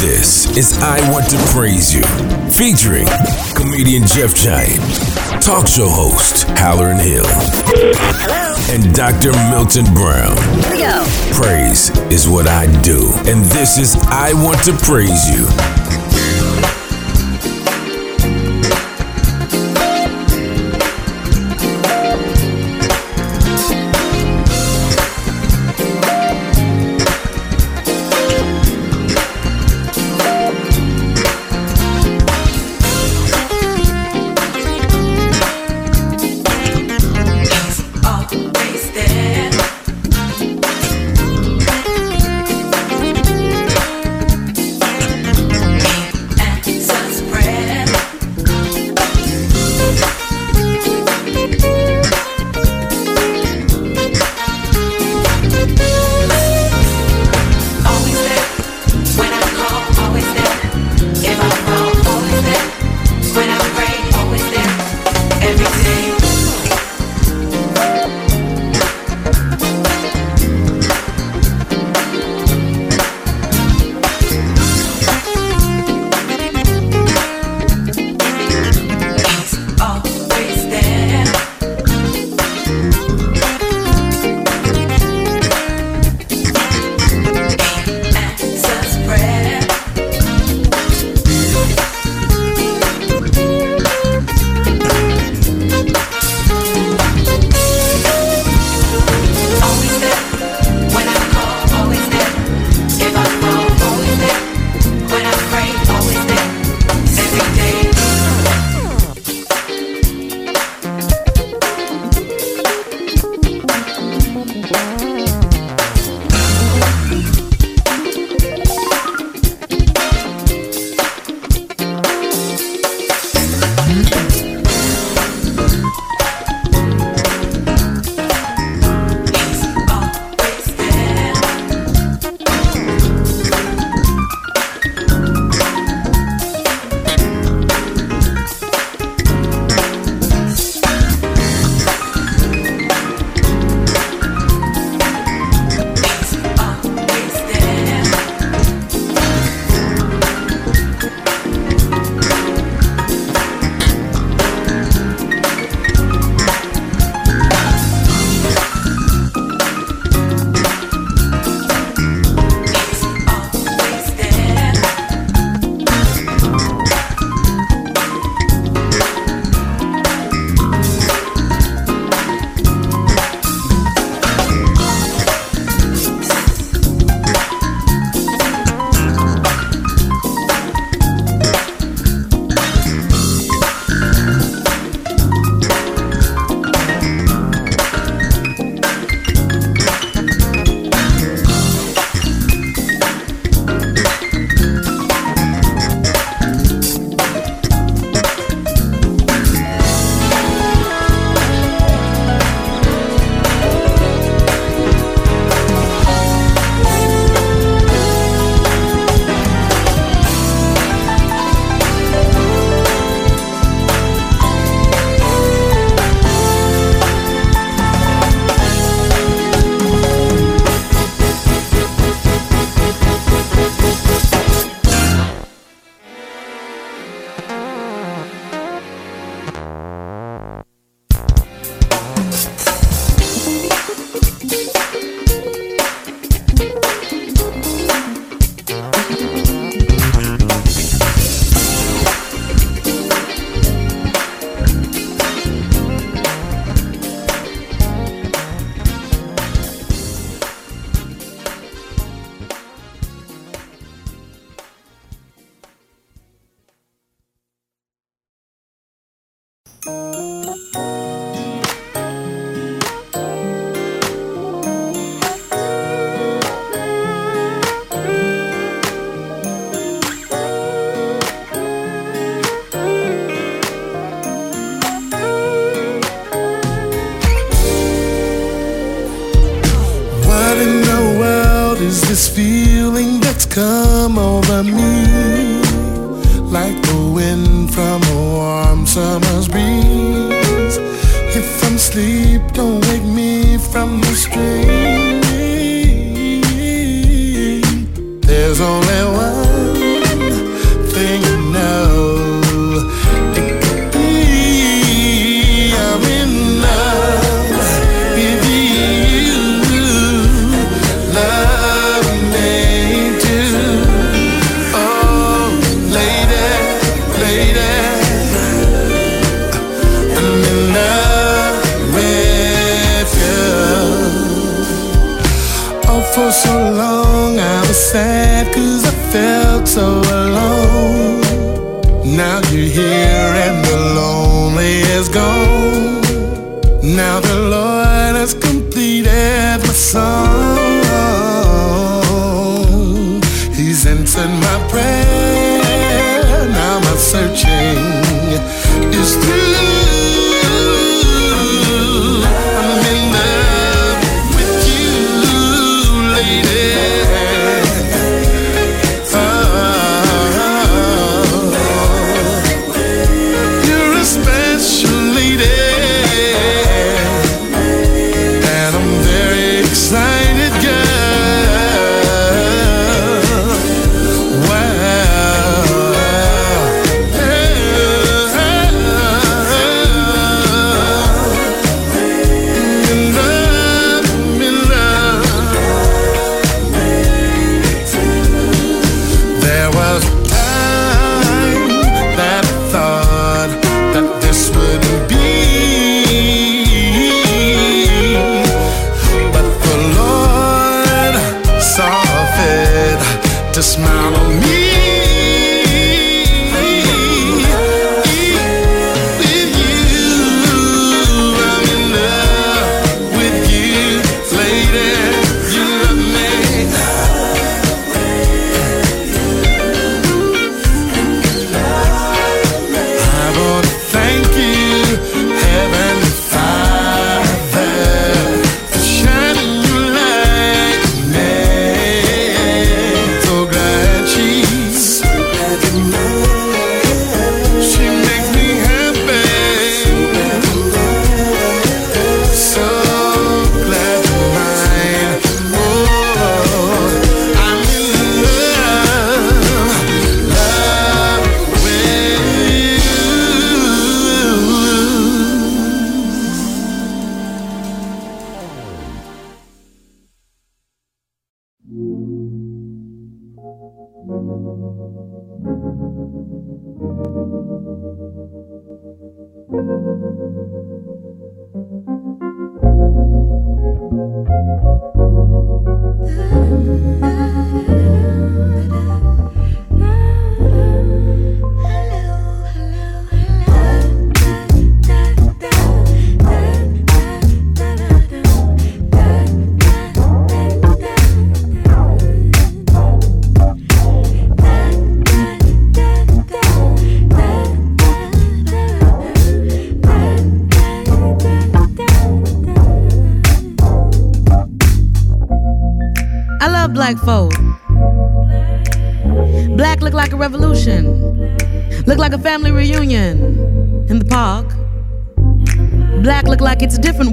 This is I Want to Praise You, featuring comedian Jeff Giant, talk show host Halloran Hill, Hello. and Dr. Milton Brown. Here we go. Praise is what I do, and this is I Want to Praise You.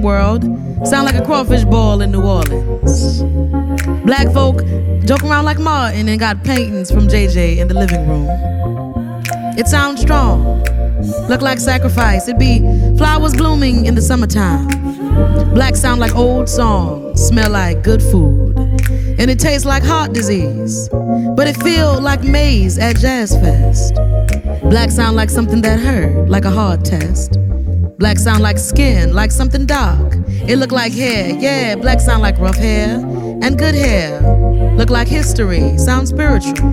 World. Sound like a crawfish ball in New Orleans. Black folk joke around like Martin and got paintings from JJ in the living room. It sounds strong. Look like sacrifice. It be flowers blooming in the summertime. Black sound like old songs, smell like good food. And it tastes like heart disease. But it feel like maize at Jazz Fest. Black sound like something that hurt, like a hard test. Black sound like skin, like something dark. It look like hair, yeah, black sound like rough hair. And good hair. Look like history, sound spiritual.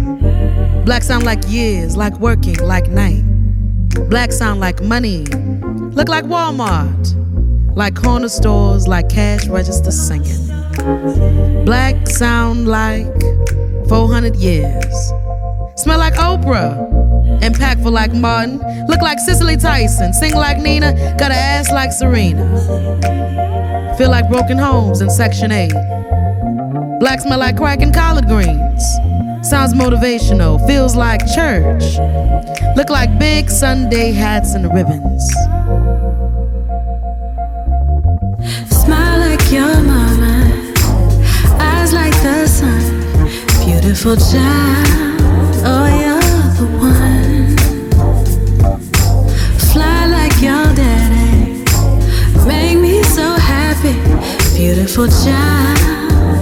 Black sound like years, like working, like night. Black sound like money. Look like Walmart. Like corner stores, like cash register singing. Black sound like 400 years. Smell like Oprah. Impactful like Martin. Look like Cicely Tyson. Sing like Nina. Got an ass like Serena. Feel like broken homes in Section 8. Black smell like crack and collard greens. Sounds motivational. Feels like church. Look like big Sunday hats and ribbons. Smile like your mama, eyes like the sun. Beautiful child, Beautiful child,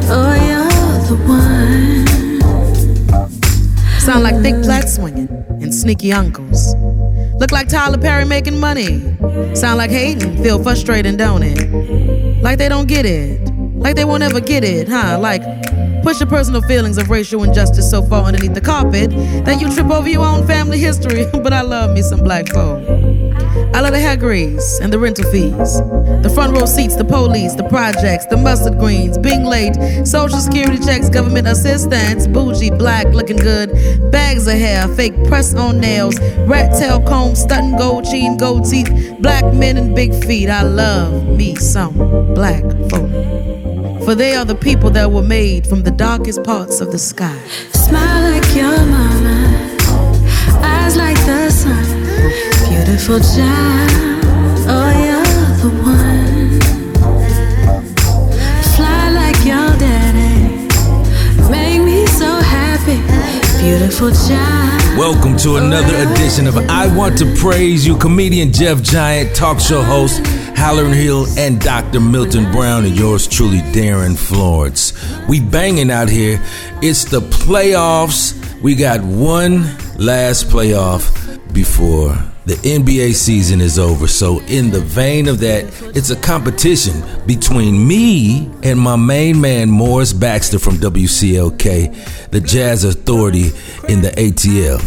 oh you're the one. Sound like thick black swinging and sneaky uncles. Look like Tyler Perry making money. Sound like hating, feel frustrating, don't it? Like they don't get it. Like they won't ever get it, huh? Like Push your personal feelings of racial injustice so far underneath the carpet that you trip over your own family history. but I love me some black folk. I love the hair grease and the rental fees, the front row seats, the police, the projects, the mustard greens, being late, social security checks, government assistance, bougie, black, looking good, bags of hair, fake press on nails, rat tail comb, stunting gold chain, gold teeth, black men and big feet. I love me some black folk. For they are the people that were made from the darkest parts of the sky. Smile like your mama, eyes like the sun. Beautiful child, oh you're the one. Beautiful child. Welcome to another edition of I Want to Praise You. Comedian Jeff Giant, talk show host Halloran Hill, and Dr. Milton Brown, and yours truly, Darin Florence. We banging out here. It's the playoffs. We got one last playoff before the NBA season is over. So, in the vein of that, it's a competition between me and my main man, Morris Baxter from WCLK, the Jazz Authority in the ATL.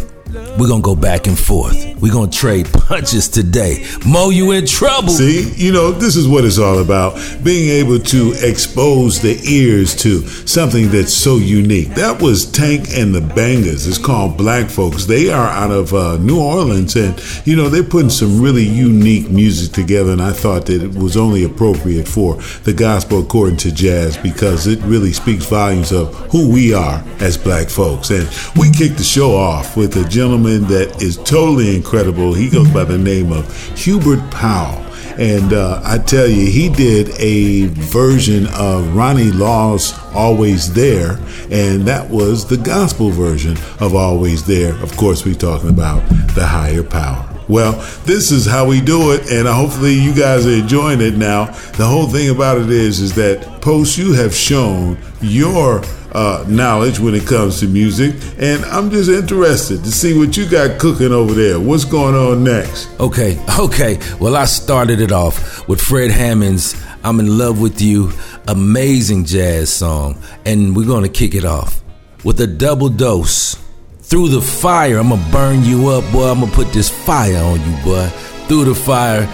We're gonna go back and forth. We're gonna trade punches today. Mo, you in trouble. See, you know, this is what it's all about. Being able to expose the ears to something that's so unique. That was Tank and the Bangas. It's called Black Folks. They are out of uh, New Orleans, and you know they're putting some really unique music together. And I thought that it was only appropriate for the gospel according to jazz because it really speaks volumes of who we are as Black folks. And we kicked the show off with a gentleman that is totally incredible. He goes by the name of Hubert Powell. And uh, I tell you, he did a version of Ronnie Laws' Always There, and that was the gospel version of Always There. Of course, we're talking about the higher power. Well, this is how we do it, and hopefully you guys are enjoying it now. The whole thing about it is, is that post you have shown your uh, knowledge when it comes to music, and I'm just interested to see what you got cooking over there. What's going on next? Okay, okay. Well, I started it off with Fred Hammond's I'm in Love with You, amazing jazz song. And we're gonna kick it off with a double dose. Through the fire, I'm gonna burn you up, boy. I'm gonna put this fire on you, boy. Through the fire.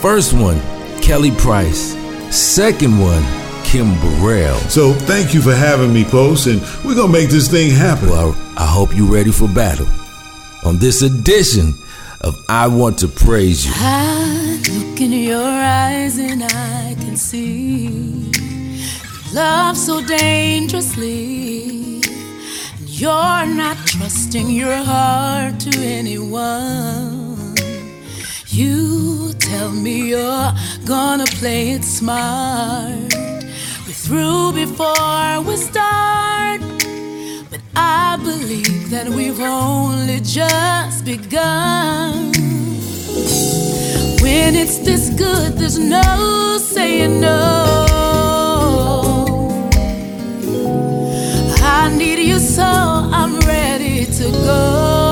First one, Kelly Price. Second one, Kim Burrell. So thank you for having me, Post, and we're gonna make this thing happen. Well, I hope you're ready for battle. On this edition of I Want to Praise You. I look in your eyes and I can see love so dangerously. And you're not trusting your heart to anyone. You tell me you're gonna play it smart. Through before we start. But I believe that we've only just begun. When it's this good, there's no saying no. I need you so I'm ready to go.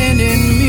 Something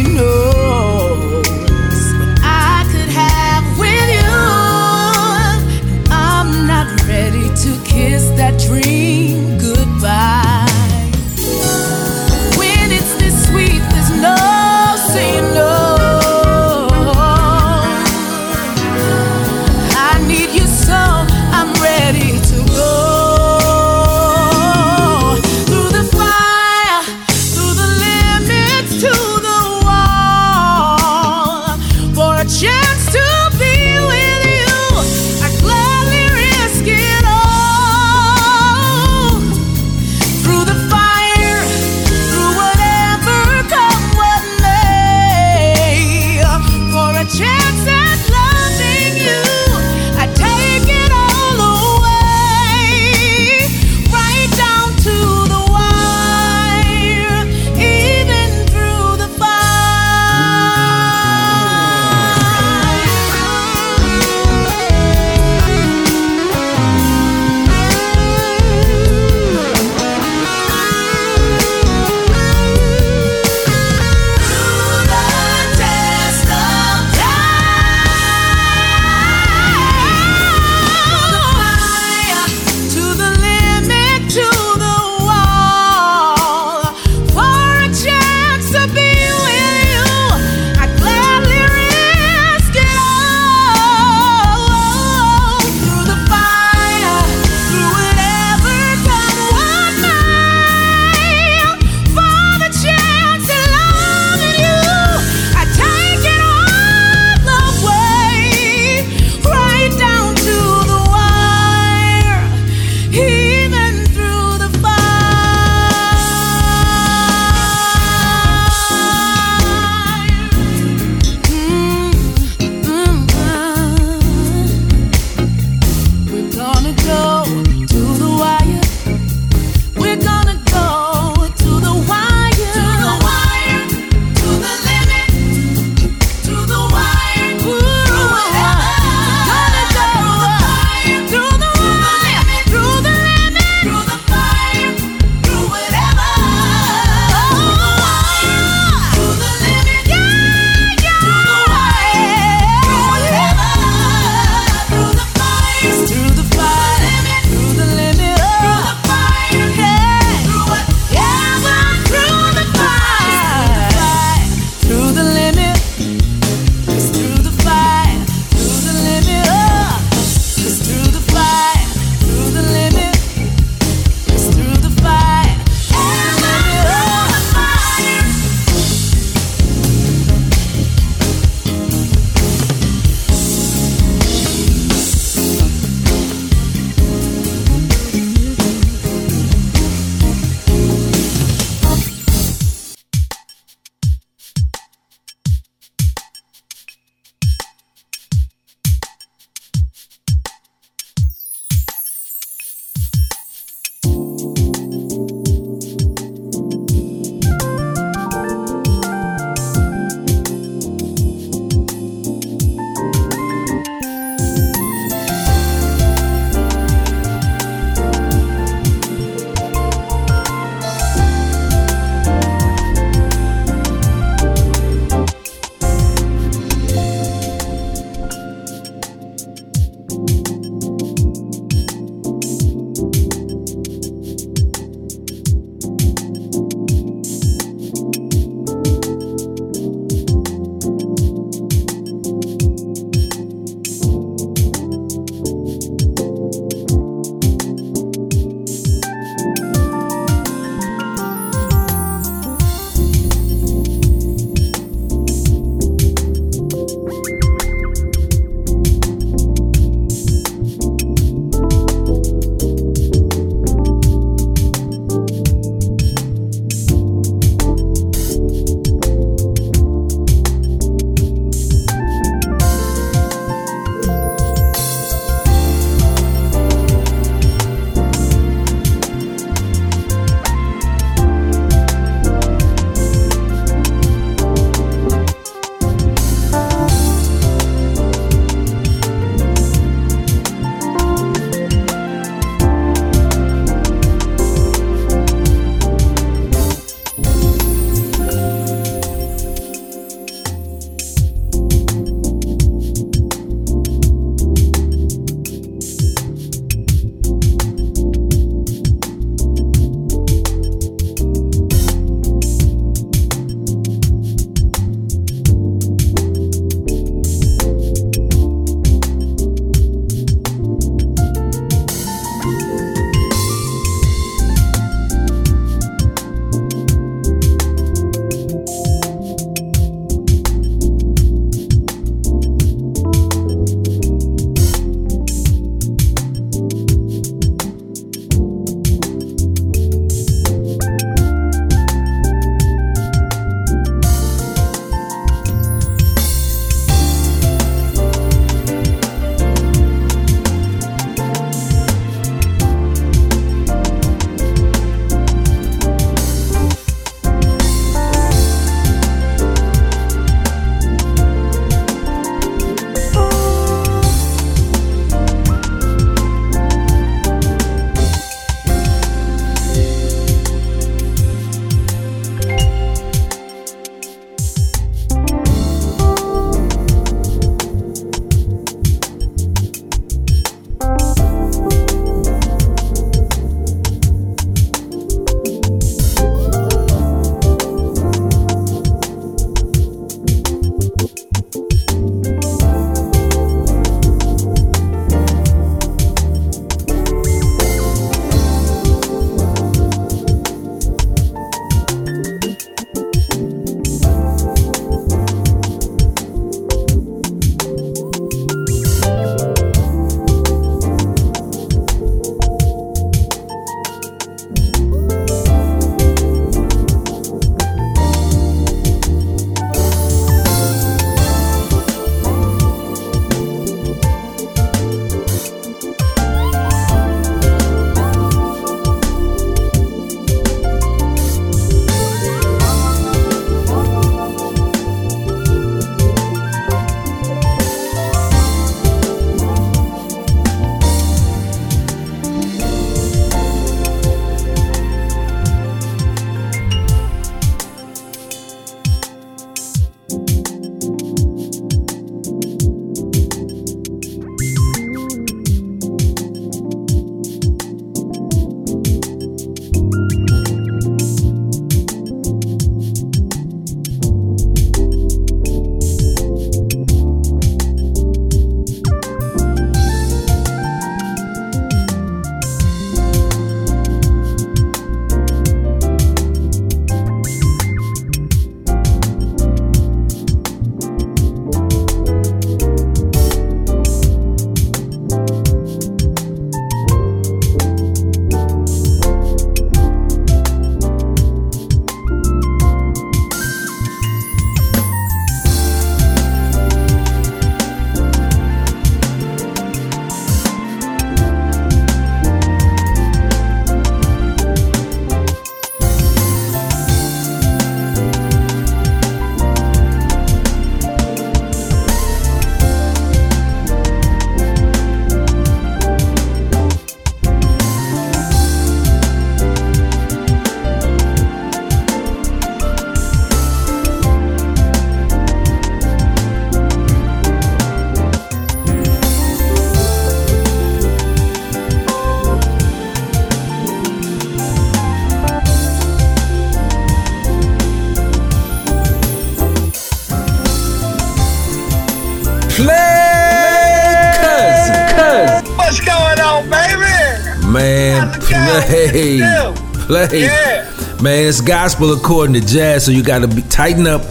play, Yeah. play. Yeah. Man, it's gospel according to jazz, so you got to be tighten up,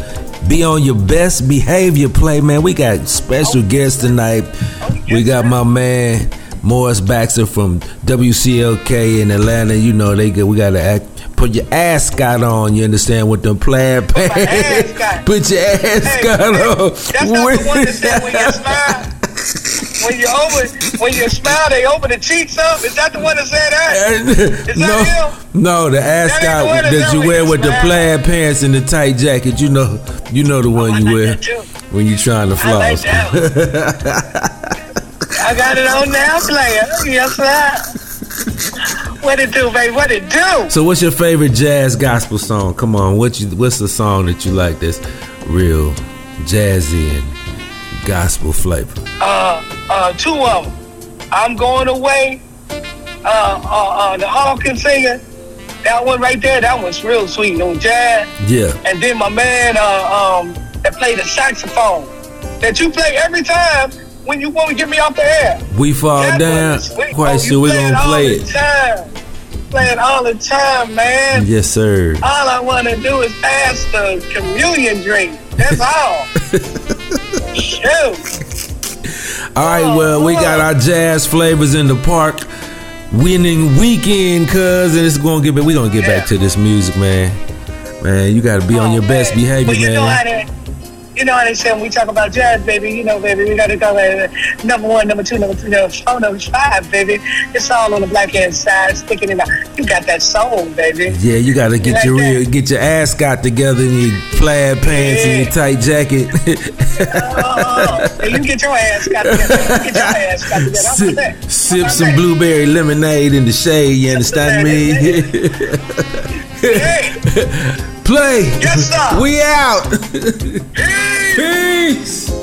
be on your best behavior. Play, man. We got special guests tonight. We got my man Morris Baxter from WCLK in Atlanta. You know they get. We got to act. Put your ascot on. You understand with them plaid pants. Put your ascot Hey, on. That's not the one that said when you smile. When you over, when you smile, they open the cheeks up. Is that the one that said that? no, him? no, the That ain't the ascot that that you wear with the plaid pants and the tight jacket. You know, you know the one I you like wear when you're trying to I like floss. that. I got it on now, player. Yes, sir. What it do, baby? What it do? so, what's your favorite jazz gospel song? Come on, what you? What's the song that you like that's real jazzy and gospel flavor? Uh, uh, two of them. I'm going away. Uh, uh, uh, the Hawkins singer. That one right there. That one's real sweet No jazz. Yeah, And then my man uh, um, that played the saxophone that you play every time when you want to get me off the air. we fall That down. Quite Oh, sure we're play gonna all play the it. Time. Play it all the time, man. Yes, sir. All I want to do is pass the communion drink. That's all. Shoot. All right, well, we got our jazz flavors in the park. Winning weekend, cuz, and it's gonna get. We gonna get back to this music, man. Man, you gotta be on Oh, your best behavior, Well, you man. You know how they say when we talk about jazz, baby. You know, baby, we got to go uh, number one, number two, number three, number four, number five, baby. It's all on the black hand side, sticking it out. You got that soul, baby. Yeah, you gotta get Like your that. real, get your ass got together in your plaid pants and your tight jacket. Oh, so you get your ass got together. You get your ass got together. I'm sip, saying. sip I'm some saying. blueberry lemonade in the shade. You understand me? Hey, Play. Yes, sir. We out. hey. Peace.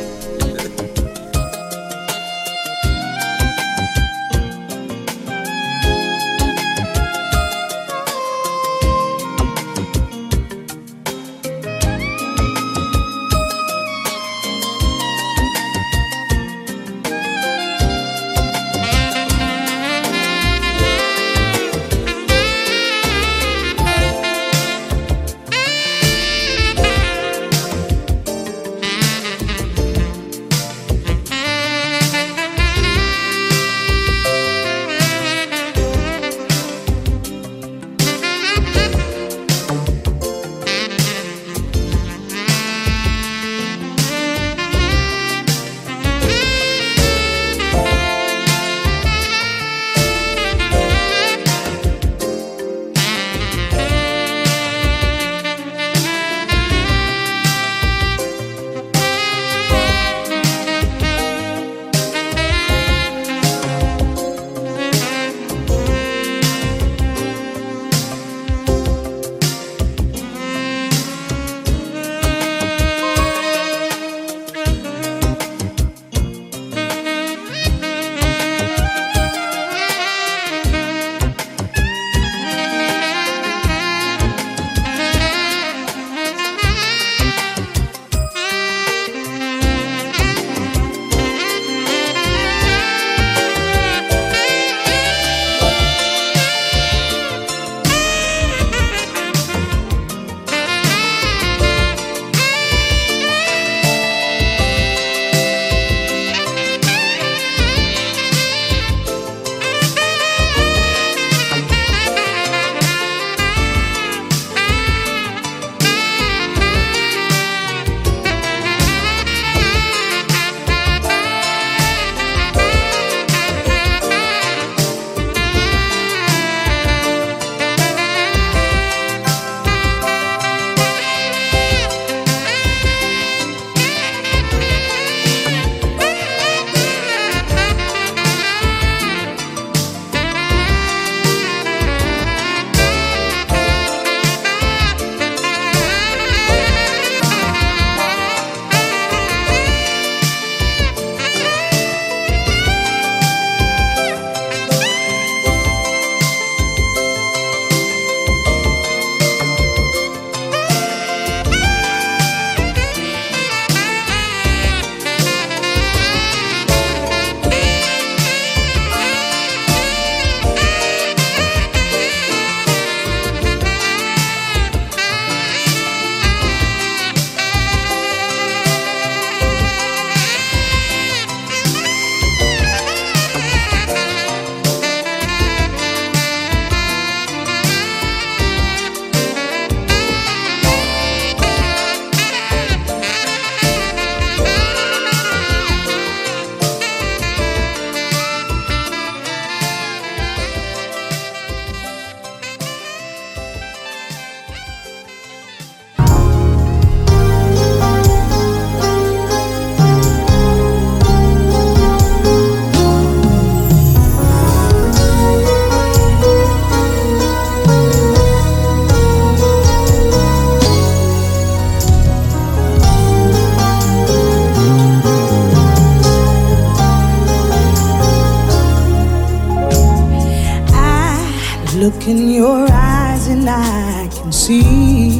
look in your eyes and I can see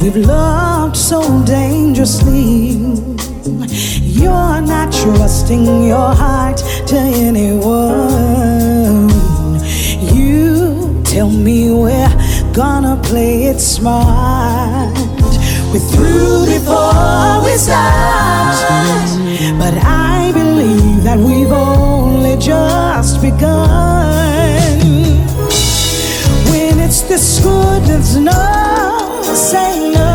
we've loved so dangerously. You're not trusting your heart to anyone. You tell me we're gonna play it smart. We're through before we start, but I believe that we've only just begun this good, is no saying no.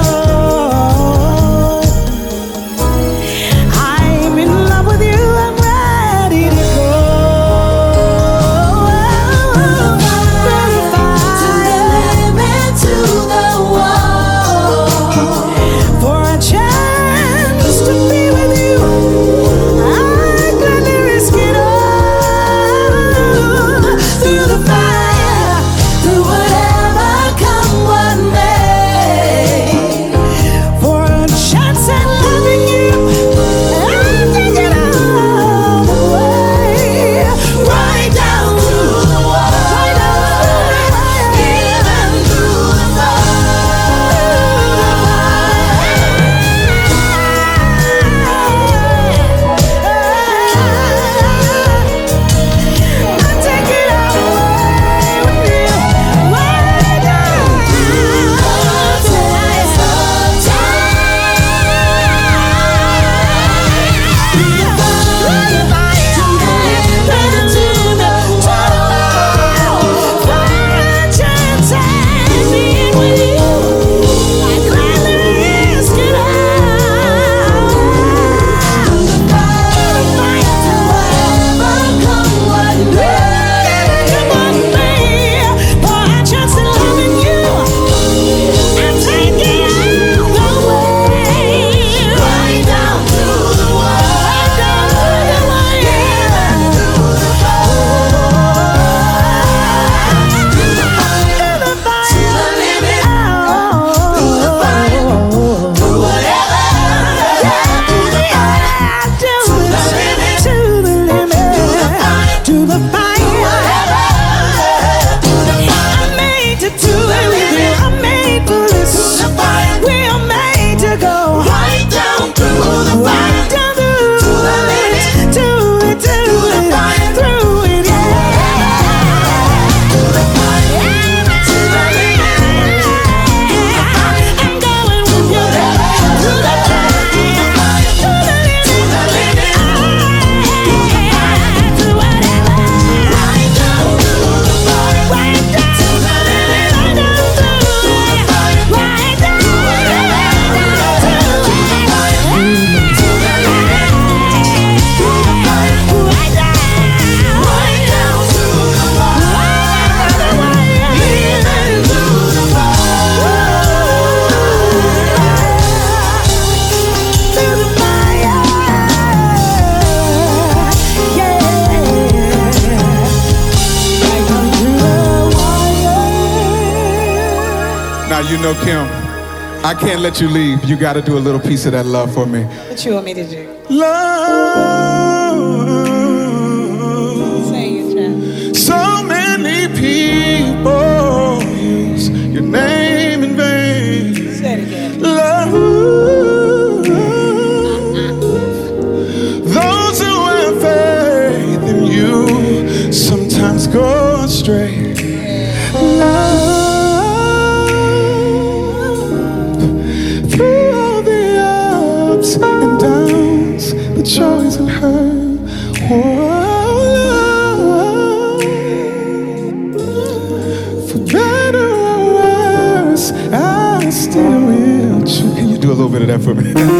you know, Kim, I can't let you leave. You got to do a little piece of that love for me. What you want me to do? Love. Say it, So many people use your name. Dominican.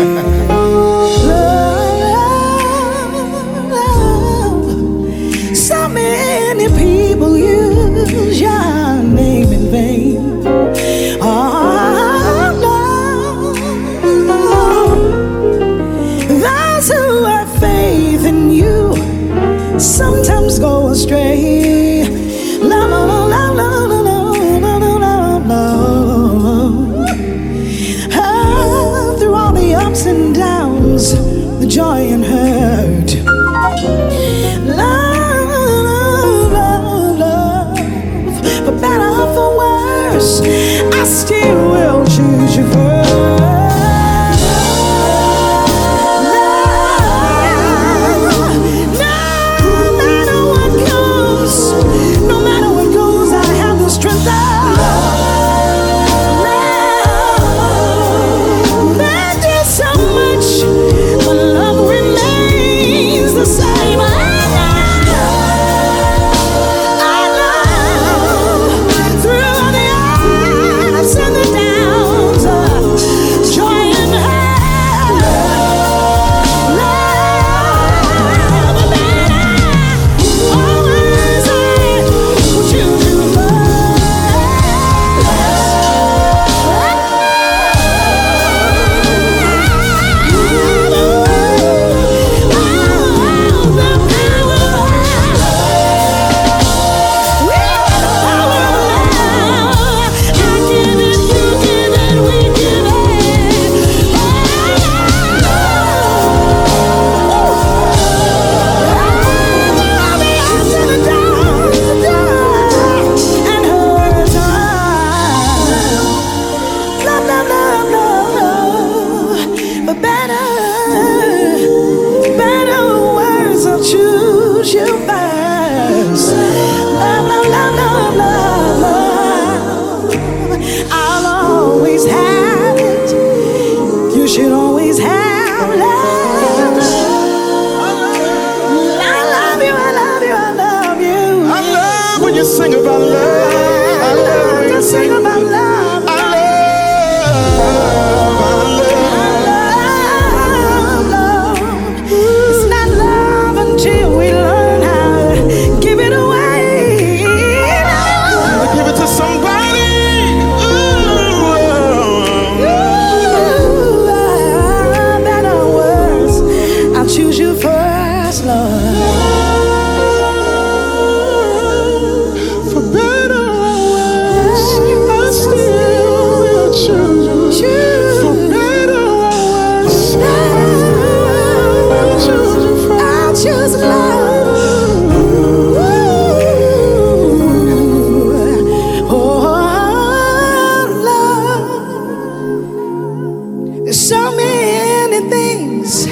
so many things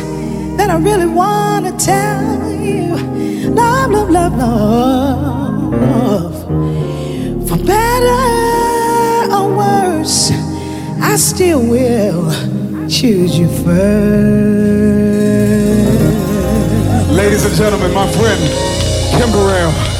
that I really want to tell you. Love, love, love, love. For better or worse, I still will choose you first. Ladies and gentlemen, my friend Kimberell.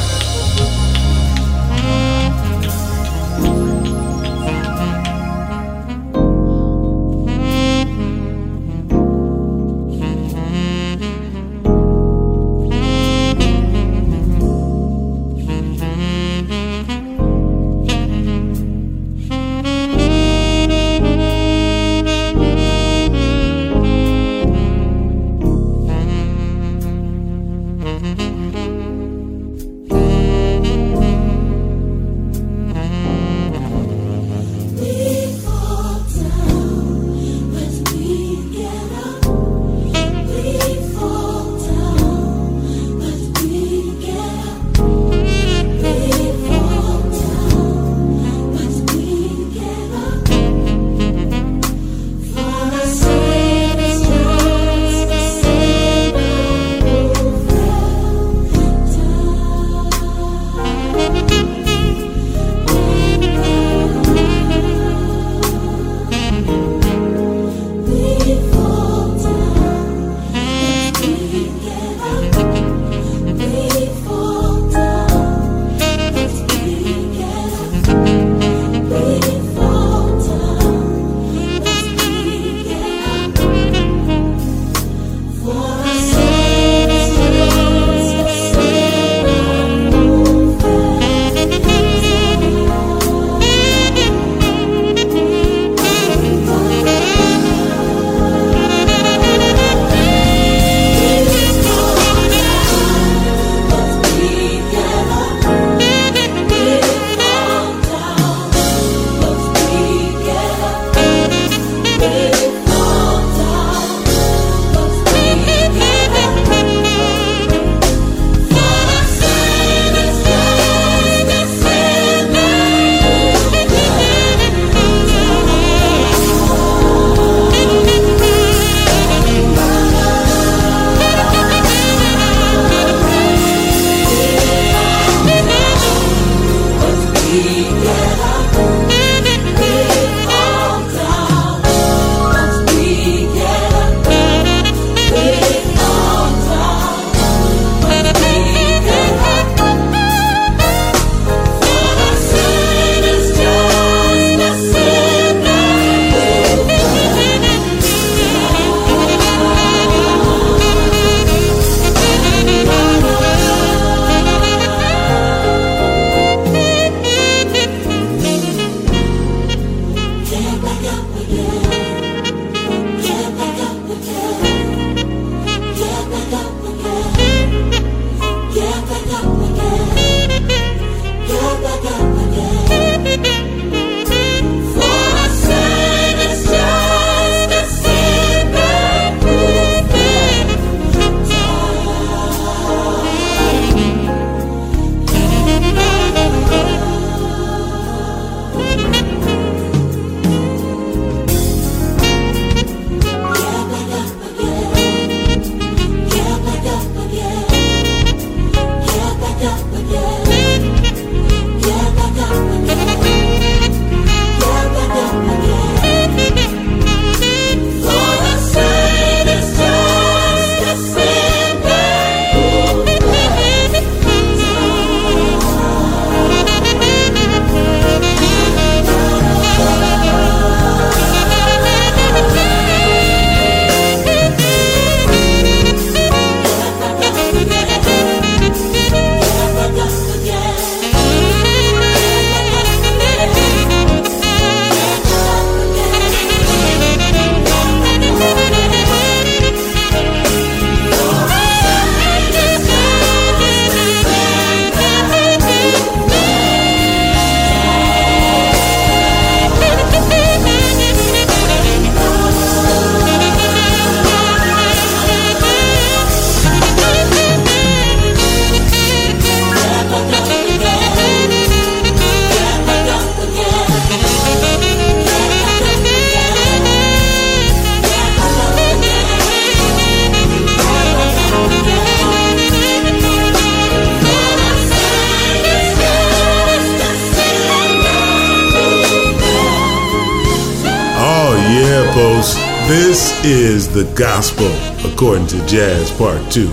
According to Jazz Part 2.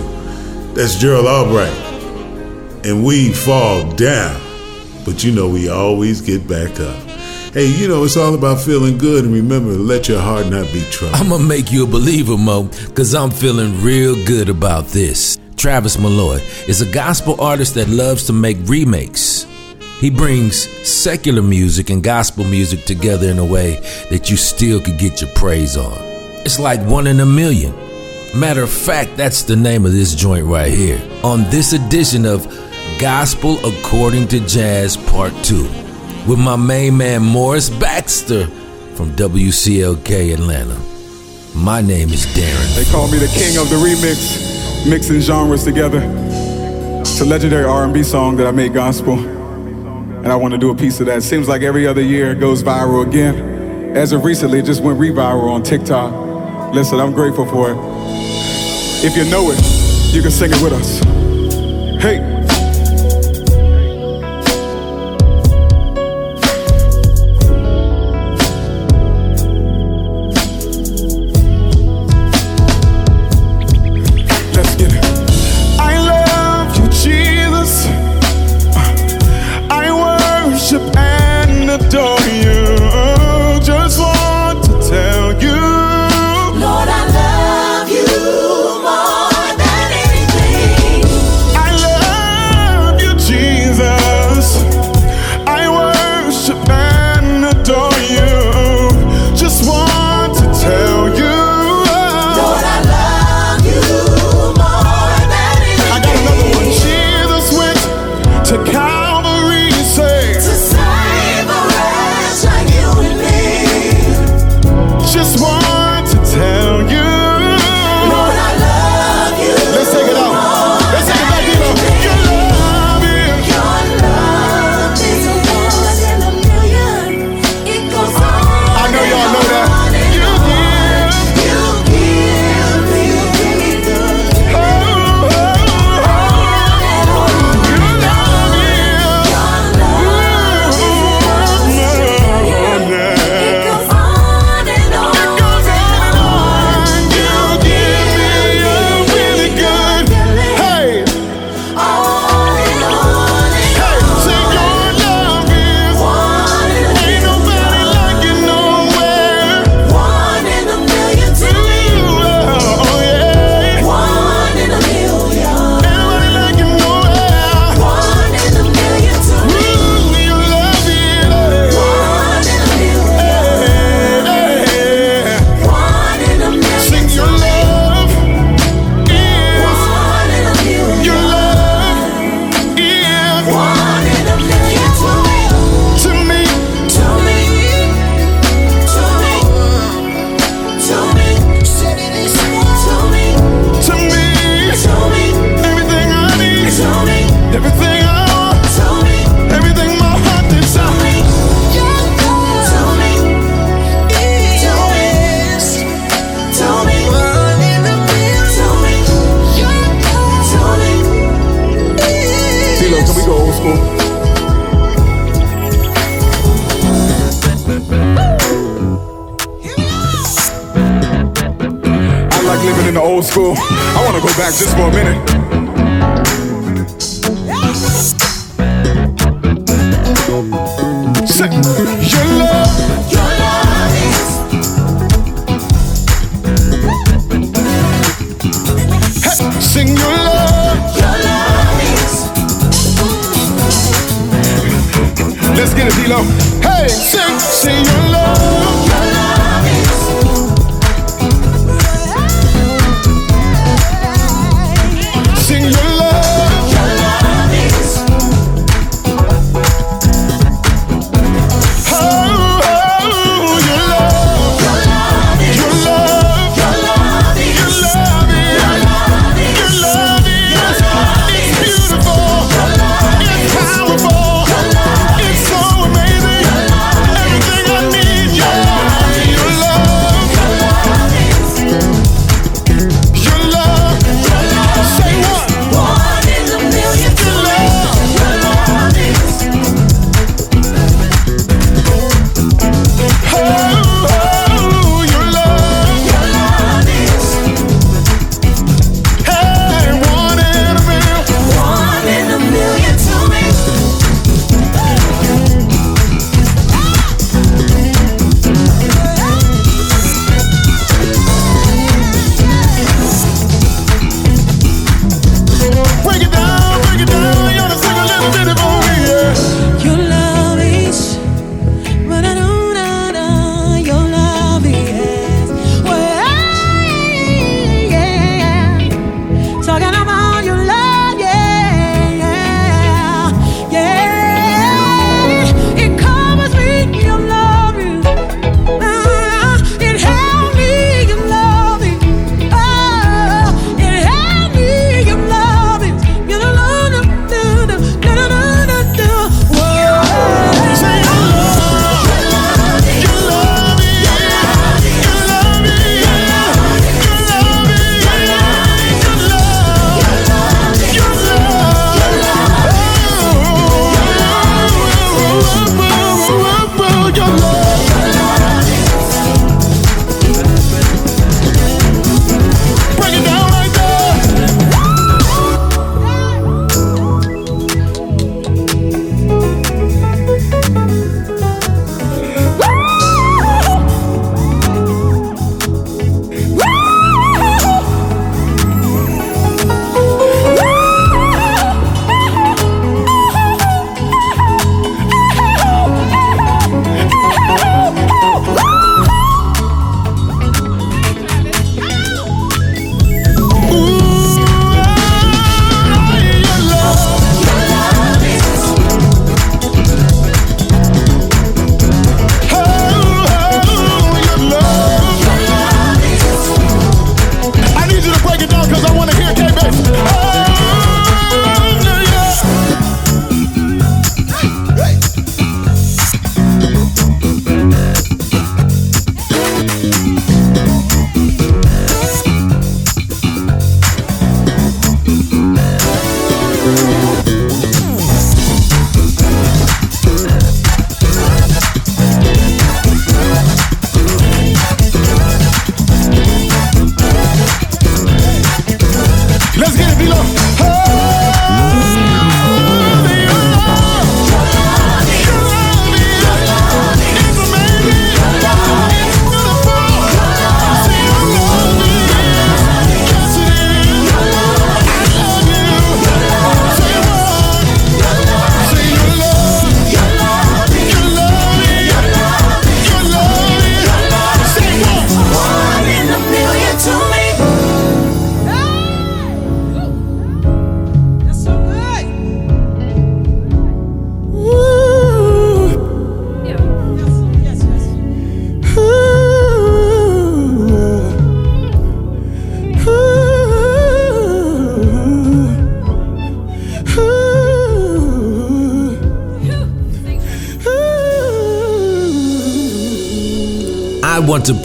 That's Gerald Albright. And we fall down, but you know we always get back up. Hey, you know it's all about feeling good and remember, let your heart not be troubled. I'm gonna make you a believer, Mo, cause I'm feeling real good about this. Travis Malloy is a gospel artist that loves to make remakes. He brings secular music and gospel music together in a way that you still could get your praise on. It's like one in a million. Matter of fact, that's the name of this joint right here. On this edition of Gospel According to Jazz Part 2, with my main man Morris Baxter from WCLK Atlanta. My name is Darin. They call me the king of the remix, mixing genres together. It's a legendary R&B song that I made gospel, and I want to do a piece of that. Seems like every other year it goes viral again. As of recently, it just went re-viral on TikTok. Listen, I'm grateful for it. If you know it, you can sing it with us. Hey.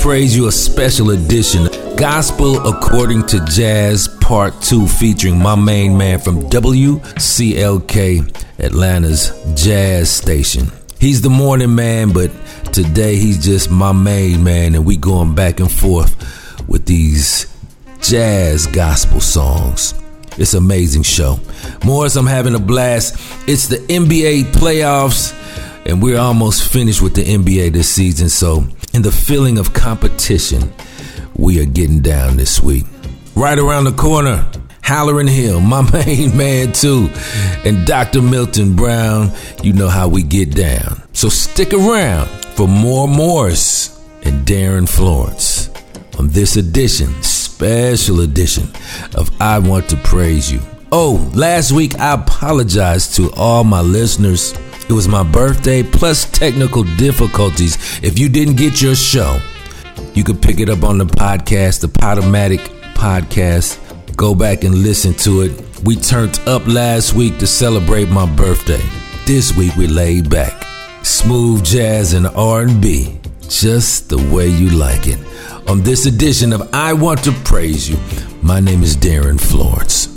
Praise you a special edition, Gospel According to Jazz Part 2, featuring my main man from WCLK, Atlanta's jazz station. He's the morning man, but today he's just my main man, and we going back and forth with these jazz gospel songs. It's amazing show. Morris, I'm having a blast. It's the NBA playoffs, and we're almost finished with the NBA this season. So, in the feeling of competition, we are getting down this week. Right around the corner, Halloran Hill, my main man too, and Dr. Milton Brown. You know how we get down. So stick around for more Morris and Darin Florence on this edition, special edition of I Want to Praise You. Oh, last week I apologized to all my listeners. It was my birthday plus technical difficulties. If you didn't get your show, you can pick it up on the podcast, the Podomatic podcast. Go back and listen to it. We turned up last week to celebrate my birthday. This week we laid back. Smooth jazz and R&B, just the way you like it. On this edition of I Want to Praise You, my name is Darin Florence.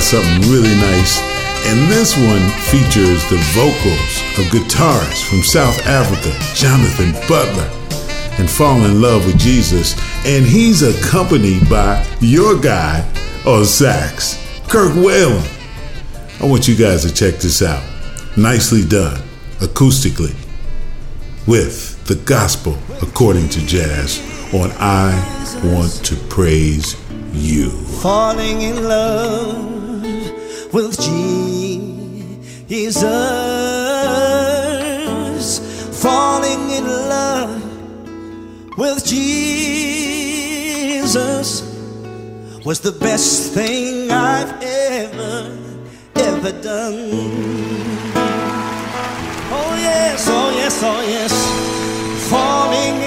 Got something really nice. And this one features the vocals of guitarist from South Africa, Jonathan Butler, and Fall in Love with Jesus. And he's accompanied by your guy on sax, Kirk Whalum. I want you guys to check this out. Nicely done, acoustically, with the gospel according to jazz on I Want to Praise You. falling in love with Jesus, falling in love with Jesus was the best thing I've ever, ever done. Oh, yes, oh, yes, oh, yes, falling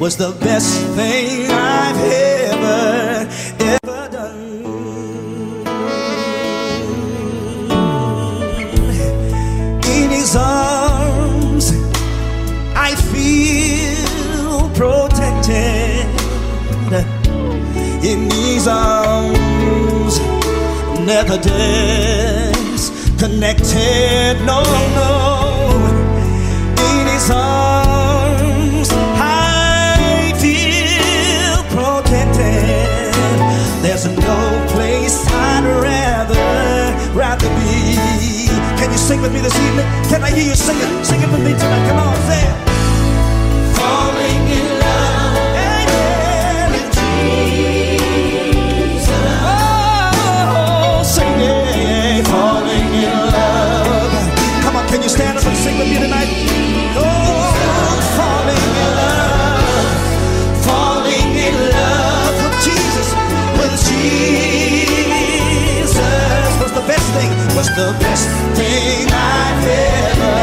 was the best thing I've ever, ever done. In his arms, I feel protected. In his arms, never disconnected. No, no. In his arms, sing with me this evening? Can I hear you sing it? Sing it with me tonight. Come on, say it. Falling in love. with Jesus. Oh, sing it. Falling in love. Come on, can you stand up and sing with me tonight? Oh, falling in love. Falling in love with Jesus. With Jesus Was the best thing I've ever,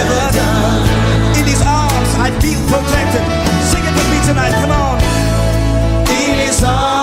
ever done. In His arms, I feel protected. Sing it with me tonight. Come on. In His arms,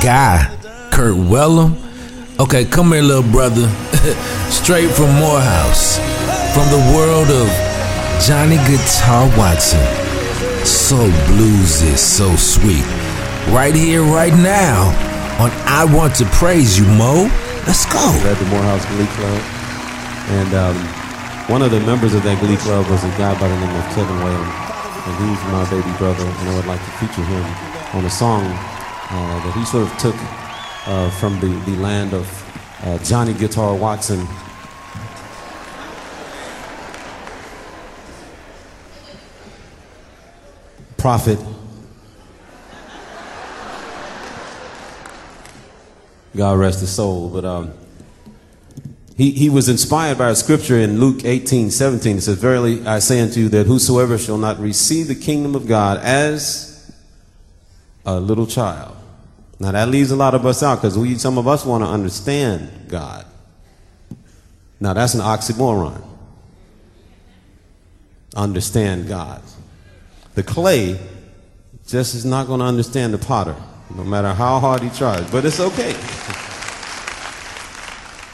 guy, Kirk Whalum. Okay, come here, little brother. Straight from Morehouse. From the world of Johnny Guitar Watson. So bluesy, so sweet. Right here, right now, on I Want to Praise You, Mo. Let's go. At the Morehouse Glee Club. And um, one of the members of that Glee Club was a guy by the name of Kevin Whalum. And he's my baby brother, and I would like to feature him on a song uh, that he sort of took uh, from the, the land of uh, Johnny Guitar Watson. Prophet. God rest his soul. But um, he, he was inspired by a scripture in Luke 18, 17. It says, Verily I say unto you that whosoever shall not receive the kingdom of God as a little child. Now that leaves a lot of us out because we some of us want to understand God. Now that's an oxymoron. Understand God. The clay just is not going to understand the potter, no matter how hard he tries, but it's okay.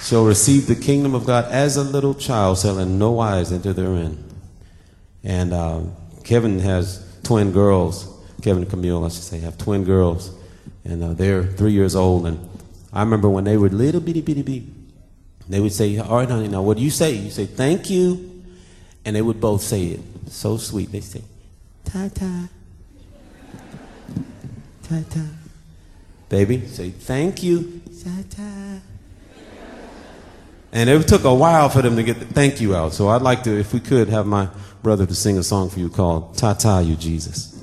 Shall receive the kingdom of God as a little child, shall in no wise enter therein. And uh, Kevin has twin girls. Kevin and Camille, I should say, have twin girls, and uh, they're three years old. And I remember when they were little bitty bitty bitty, they would say, "All right, honey, now what do you say?" You say, "Thank you," and they would both say it so sweet. They say, "Ta ta, ta ta." Baby, say thank you. Ta ta. And it took a while for them to get the thank you out. So I'd like to, if we could, have my brother to sing a song for you called Ta Ta You Jesus.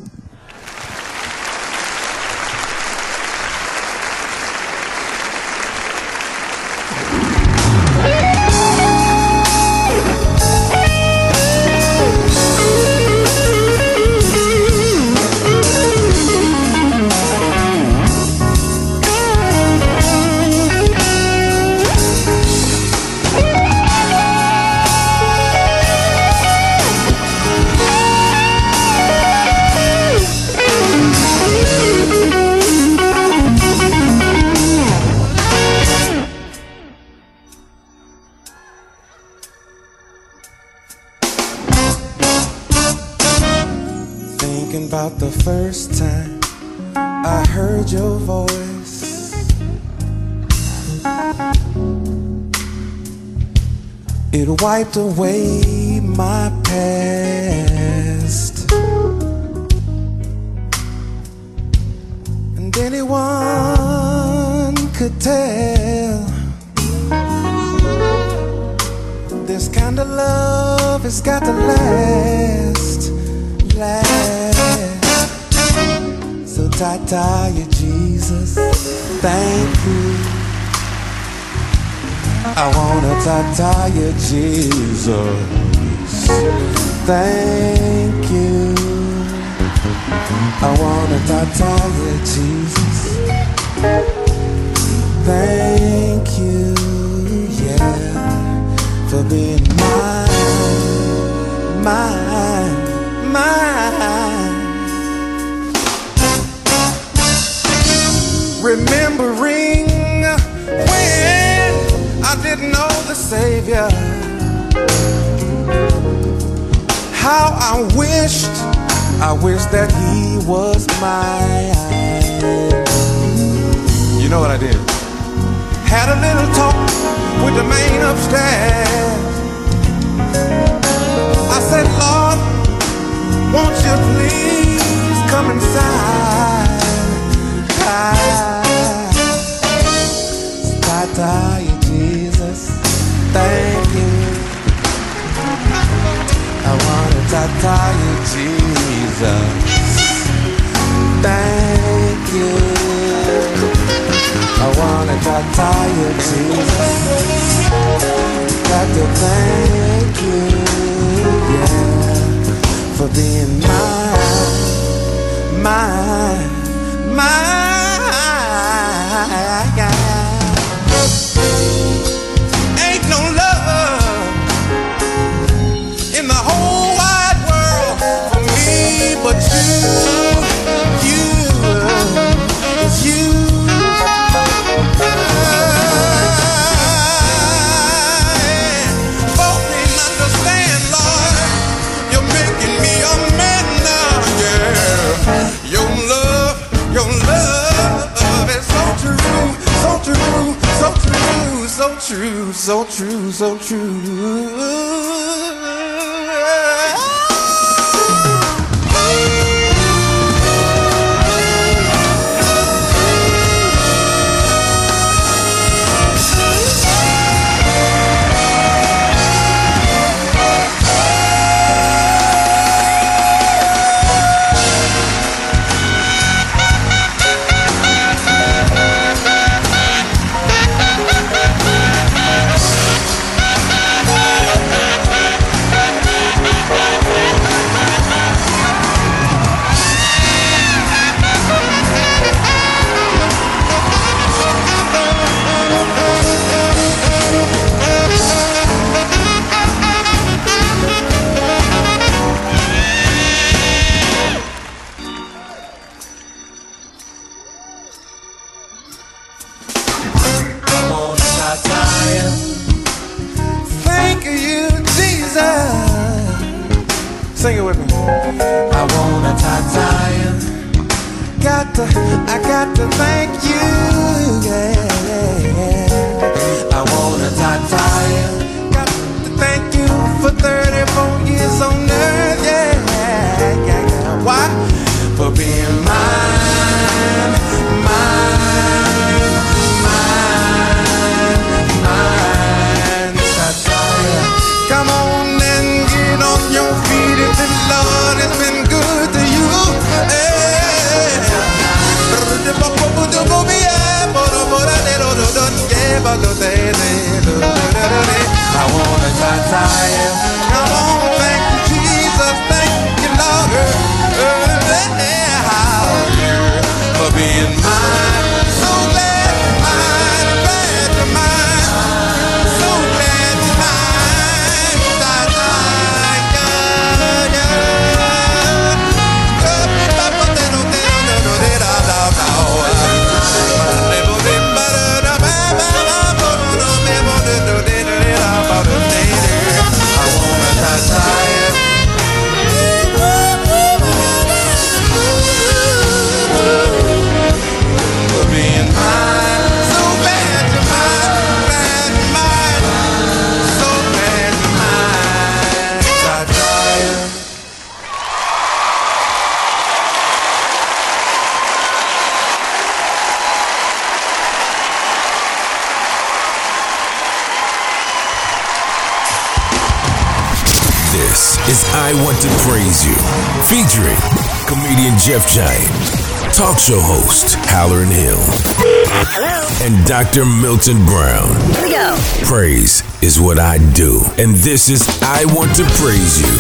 the way tata Jesus. Thank you. I wanna you, Jesus. Thank you, yeah, for being mine, mine, mine. Savior. How I wished, I wish that He was mine. You know what I did? Had a little talk with the man upstairs. I said, Lord, won't you please come inside? This is I Want to Praise You, featuring comedian Jeff Giant, talk show host Hallerin Hill, Hello. and Dr. Milton Brown. Here we go. Praise is what I do. And this is I Want to Praise You.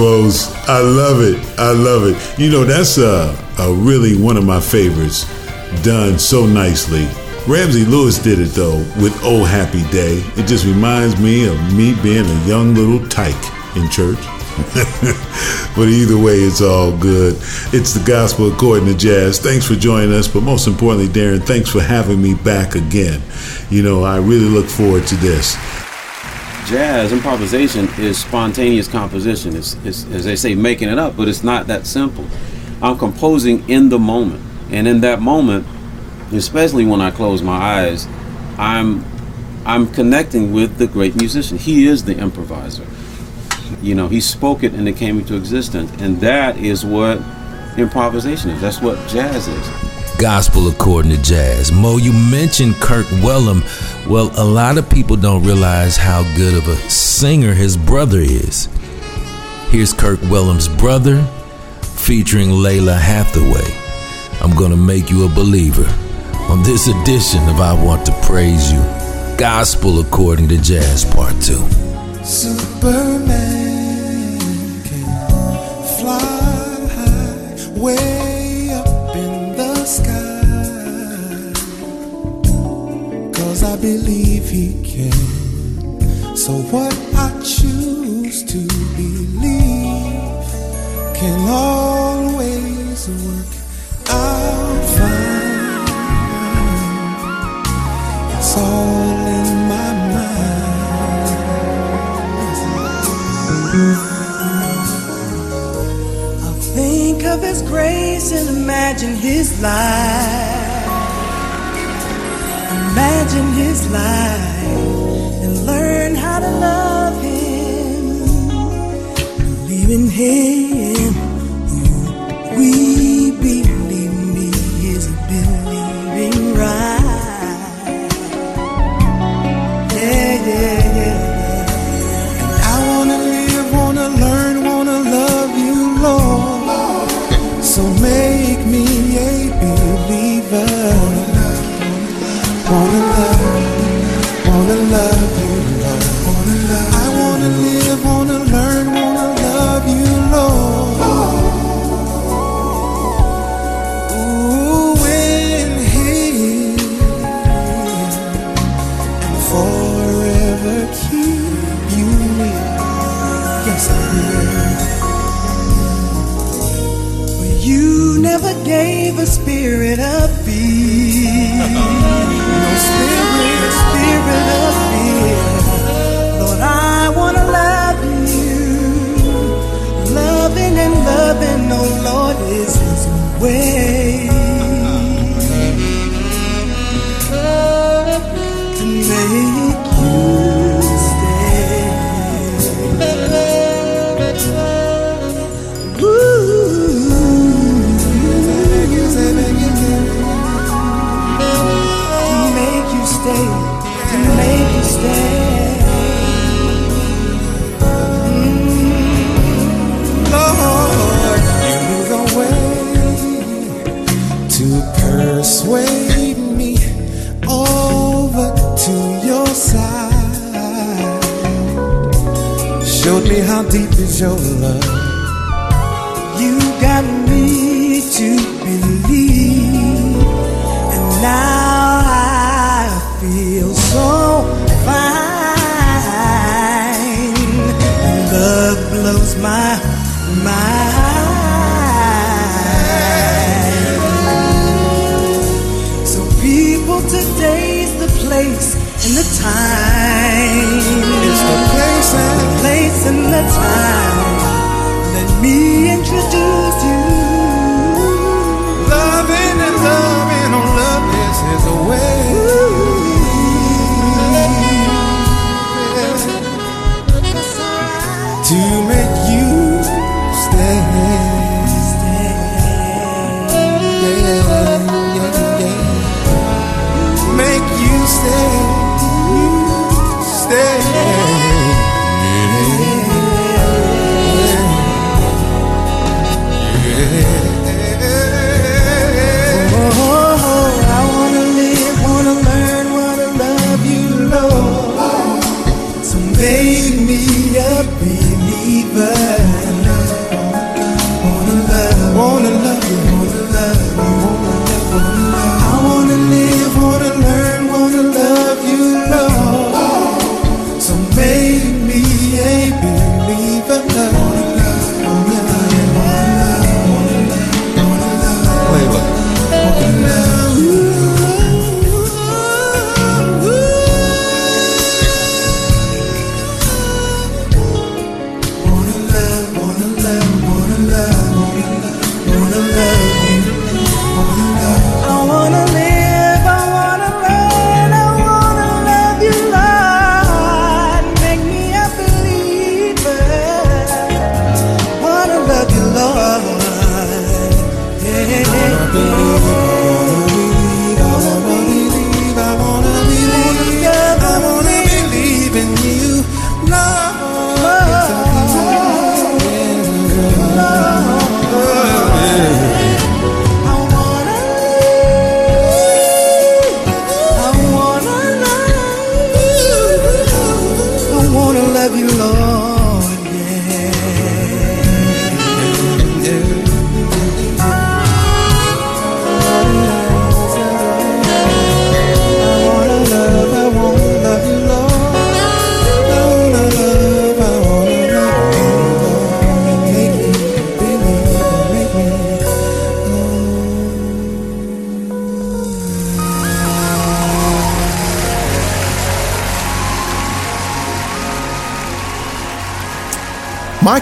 Folks. I love it. I love it. You know, that's uh, a really one of my favorites. Done so nicely. Ramsey Lewis did it though with Oh Happy Day. It just reminds me of me being a young little tyke in church. but either way, it's all good. It's the gospel according to jazz. Thanks for joining us, but most importantly, Darin, thanks for having me back again. You know, I really look forward to this. Jazz improvisation is spontaneous composition. It's, it's as they say, making it up, but it's not that simple. I'm composing in the moment, and in that moment, especially when I close my eyes, I'm I'm connecting with the great musician. He is the improviser. You know, he spoke it and it came into existence, and that is what improvisation is. That's what jazz is. Gospel According to Jazz. Mo, you mentioned Kirk Whalum. Well, a lot of people don't realize how good of a singer his brother is. Here's Kirk Whalum's brother featuring Lalah Hathaway. I'm going to make you a believer on this edition of I Want to Praise You Gospel According to Jazz Part 2. Superman can fly high. Where Cause I believe he can. So what I choose to believe can always work out fine. It's all in my mind. I'll think of His grace and imagine His life. Imagine His life and learn how to love Him. Believe in Him. Oh Lord, is His way. How deep is your love. You got me to believe, and now I feel so fine. Love blows my mind. So people, today's the place and the time. It's the place and the time. Let me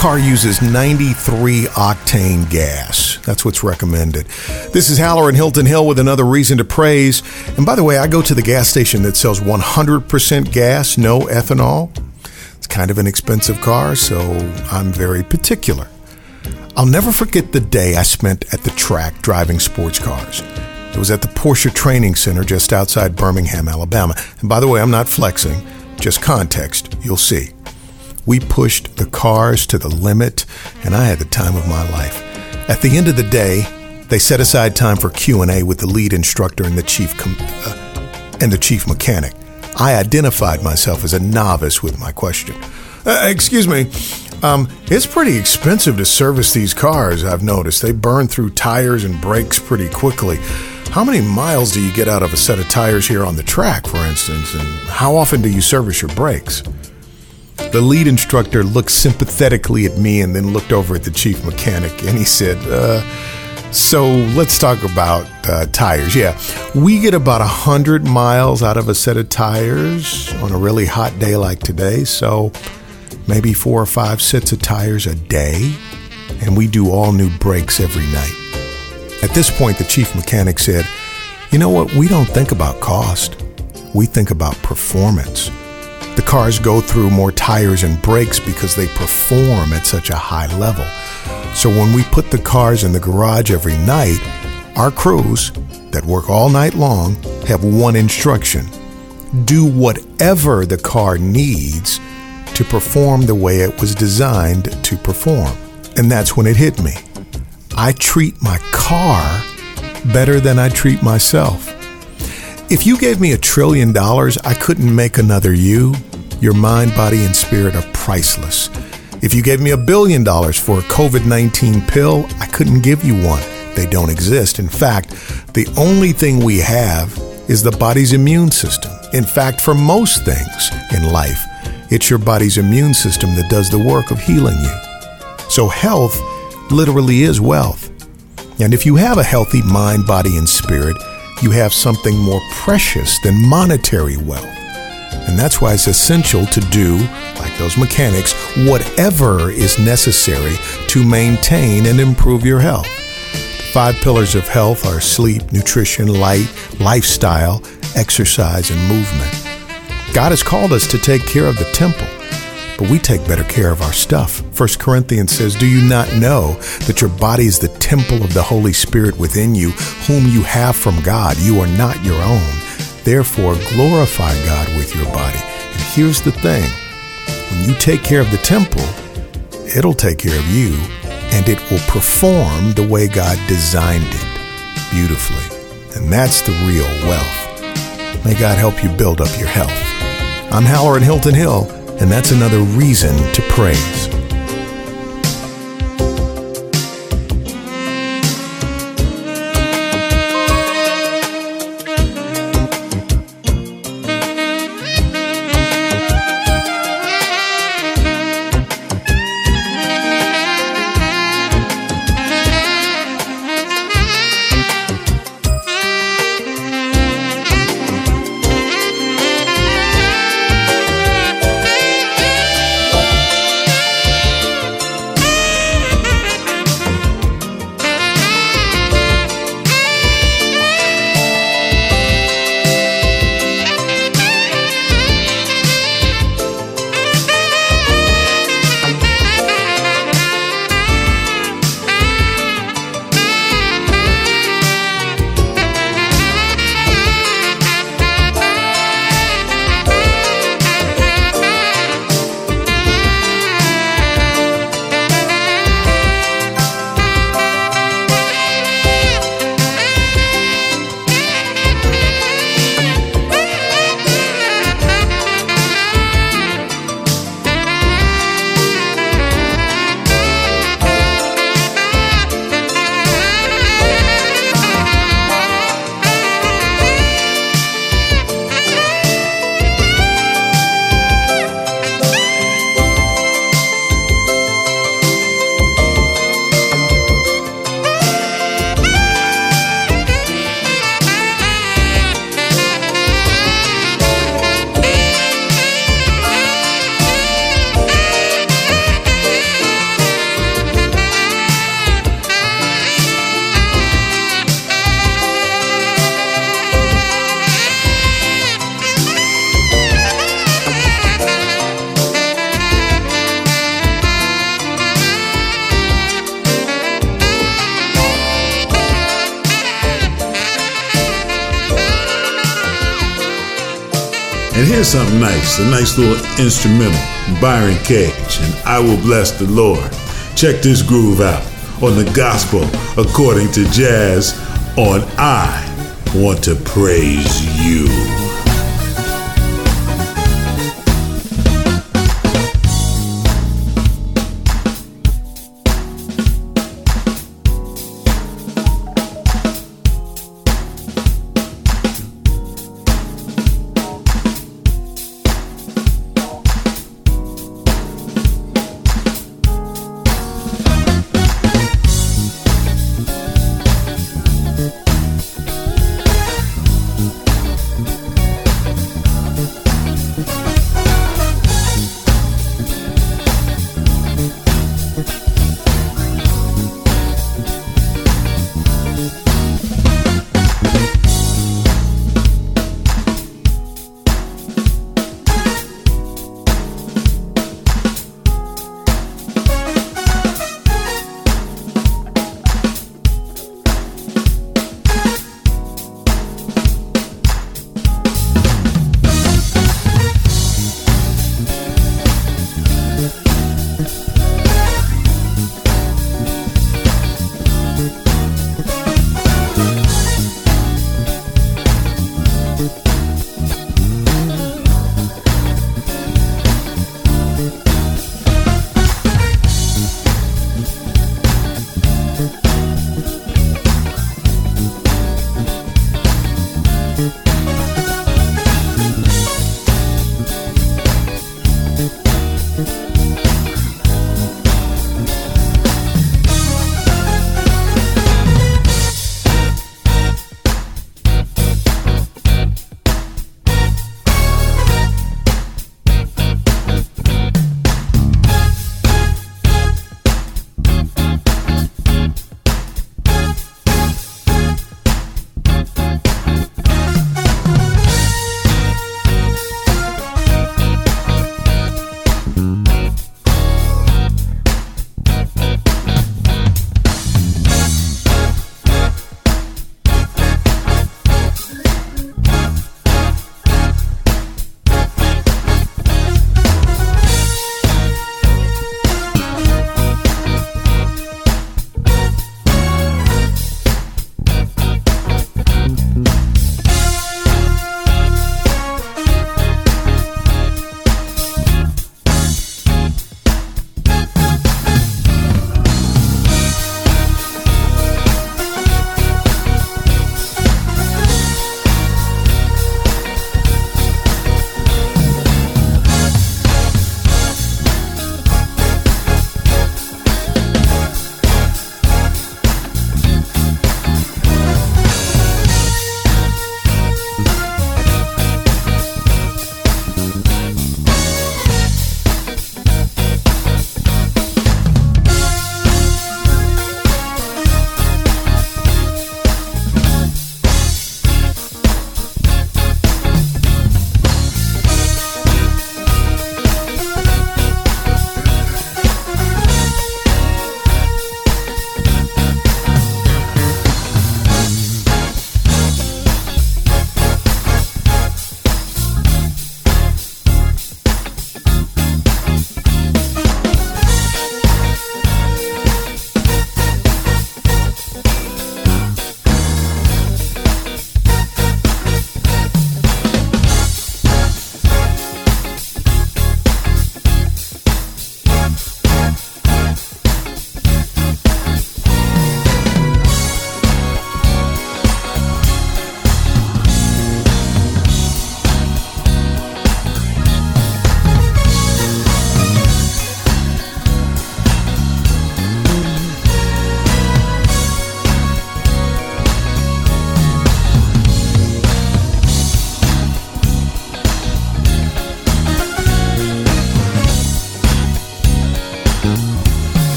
car uses 93 octane gas. That's what's recommended. This is Hallerin Hilton Hill with another reason to praise. And by the way, I go to the gas station that sells 100% gas, no ethanol. It's kind of an expensive car, so I'm very particular. I'll never forget the day I spent at the track driving sports cars. It was at the Porsche Training Center just outside Birmingham, Alabama. And by the way, I'm not flexing, just context, you'll see. We pushed the cars to the limit, and I had the time of my life. At the end of the day, they set aside time for Q&A with the lead instructor and the chief com- uh, and the chief mechanic. I identified myself as a novice with my question. Uh, excuse me. Um, it's pretty expensive to service these cars, I've noticed. They burn through tires and brakes pretty quickly. How many miles do you get out of a set of tires here on the track, for instance? And how often do you service your brakes? The lead instructor looked sympathetically at me and then looked over at the chief mechanic and he said, uh, so let's talk about uh, tires. Yeah, we get about 100 miles out of a set of tires on a really hot day like today. So maybe four or five sets of tires a day. And we do all new brakes every night. At this point, the chief mechanic said, You know what? We don't think about cost, we think about performance. The cars go through more tires and brakes because they perform at such a high level. So when we put the cars in the garage every night, our crews that work all night long have one instruction do whatever the car needs to perform the way it was designed to perform. And that's when it hit me. I treat my car better than I treat myself. If you gave me a trillion dollars, I couldn't make another you. Your mind, body, and spirit are priceless. If you gave me a billion dollars for a COVID 19 pill, I couldn't give you one. They don't exist. In fact, the only thing we have is the body's immune system. In fact, for most things in life, it's your body's immune system that does the work of healing you. So, health literally is wealth. And if you have a healthy mind, body, and spirit, you have something more precious than monetary wealth. And that's why it's essential to do, like those mechanics, whatever is necessary to maintain and improve your health. The five pillars of health are sleep, nutrition, light, lifestyle, exercise, and movement. God has called us to take care of the temple, but we take better care of our stuff. 1 Corinthians says, Do you not know that your body is the temple of the Holy Spirit within you, whom you have from God? You are not your own. Therefore, glorify God with your body. And here's the thing when you take care of the temple, it'll take care of you, and it will perform the way God designed it beautifully. And that's the real wealth. May God help you build up your health. I'm in Hilton Hill, and that's another reason to praise. A nice little instrumental, Byron Cage, and I Will Bless the Lord. Check this groove out on the gospel according to jazz on I Want to Praise You.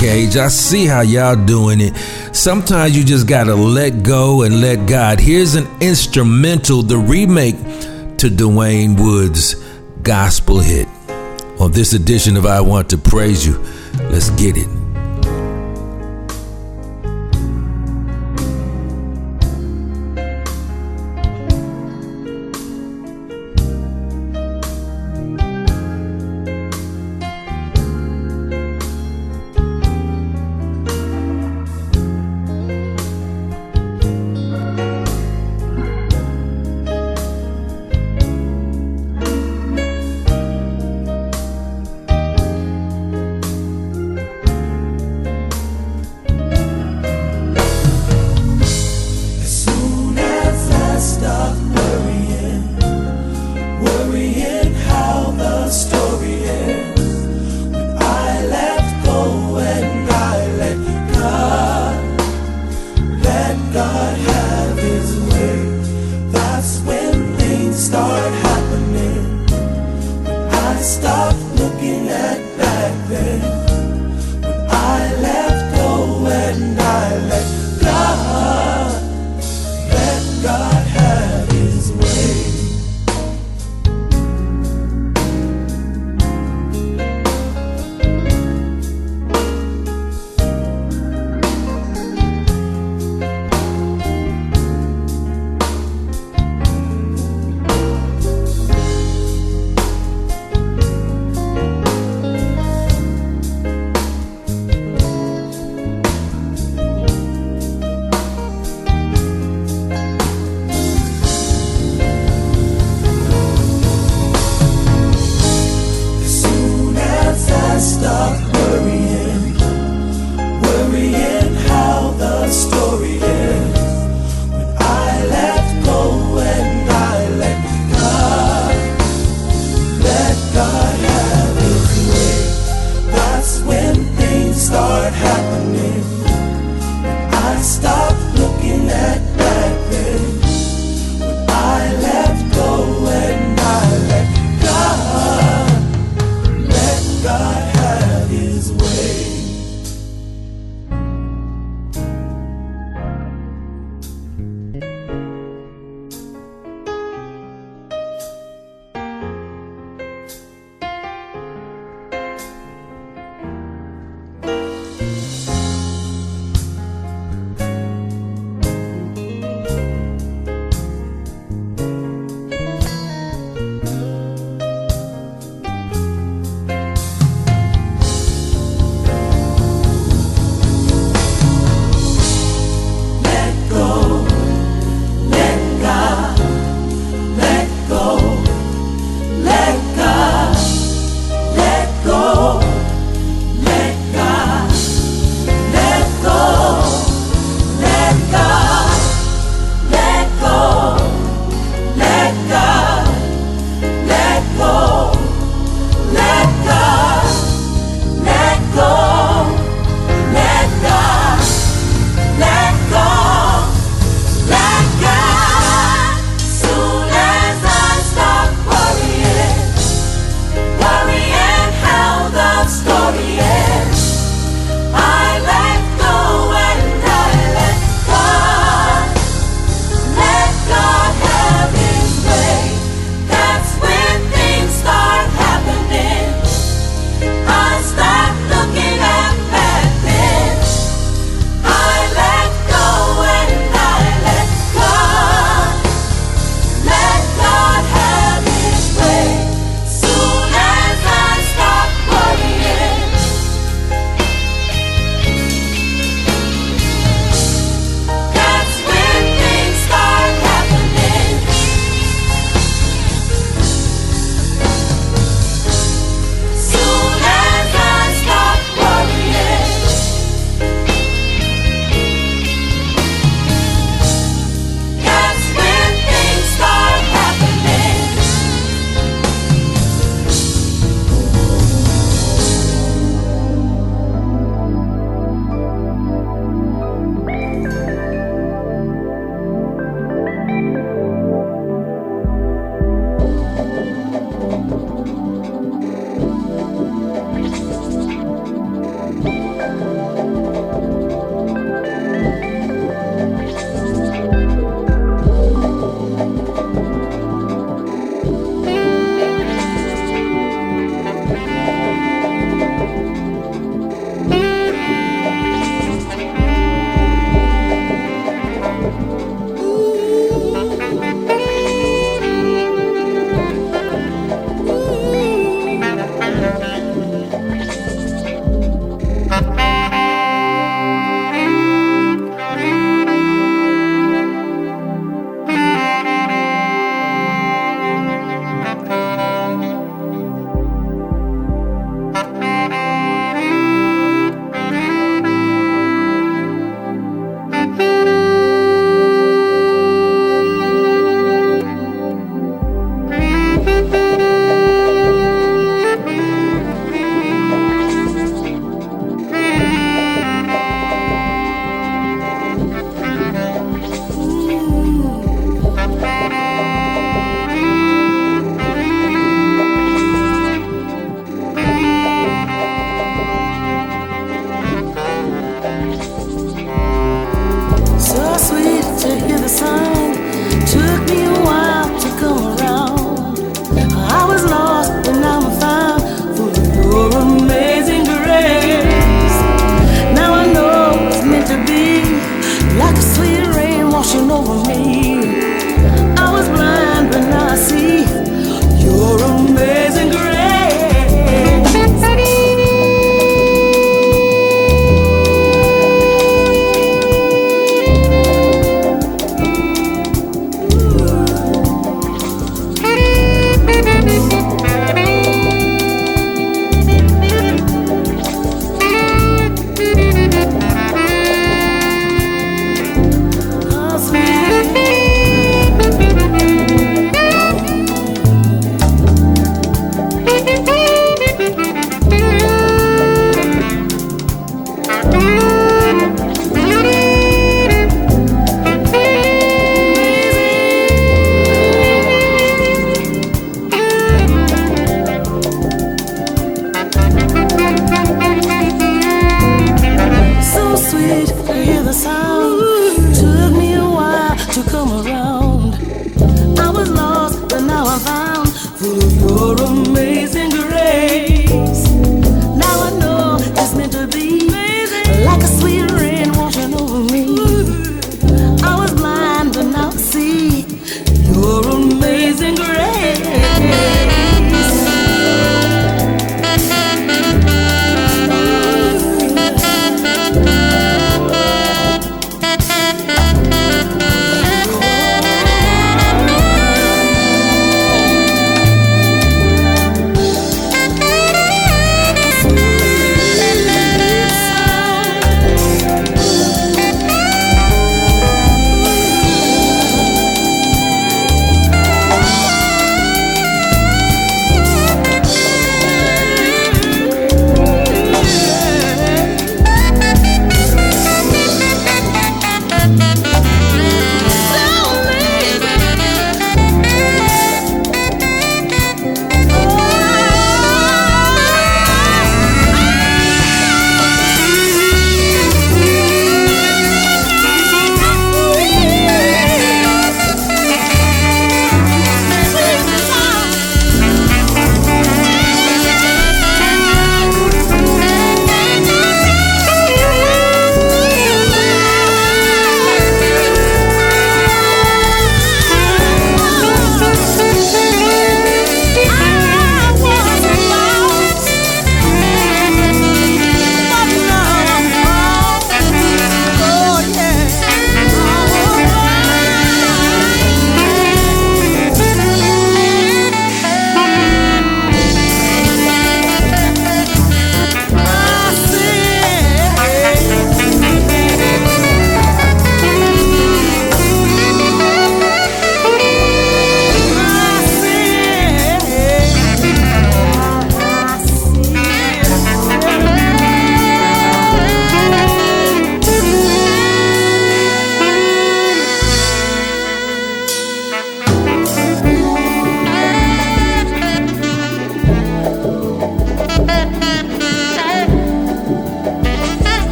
Cage, I see how y'all doing it. Sometimes you just gotta let go and let God. Here's an instrumental, the remake to Dewayne Woods' gospel hit. On this edition of I Want to Praise You, let's get it.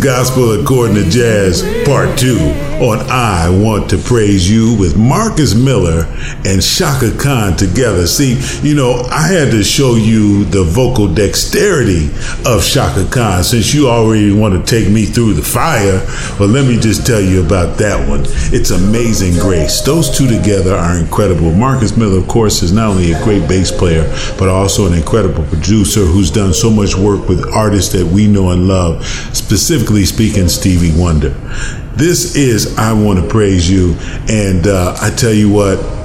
Gospel according to jazz, part two on I Want to Praise You with Marcus Miller and Chaka Khan together. See, you know, I had to show you the vocal dexterity of Chaka Khan since you already want to take me through the fire. Well, let me just tell you about that one. It's Amazing Grace. Those two together are incredible. Marcus Miller, of course, is not only a great bass player, but also an incredible producer who's done so much work with artists that we know and love, specifically speaking Stevie Wonder. This is I Want to Praise You, and uh, I tell you what,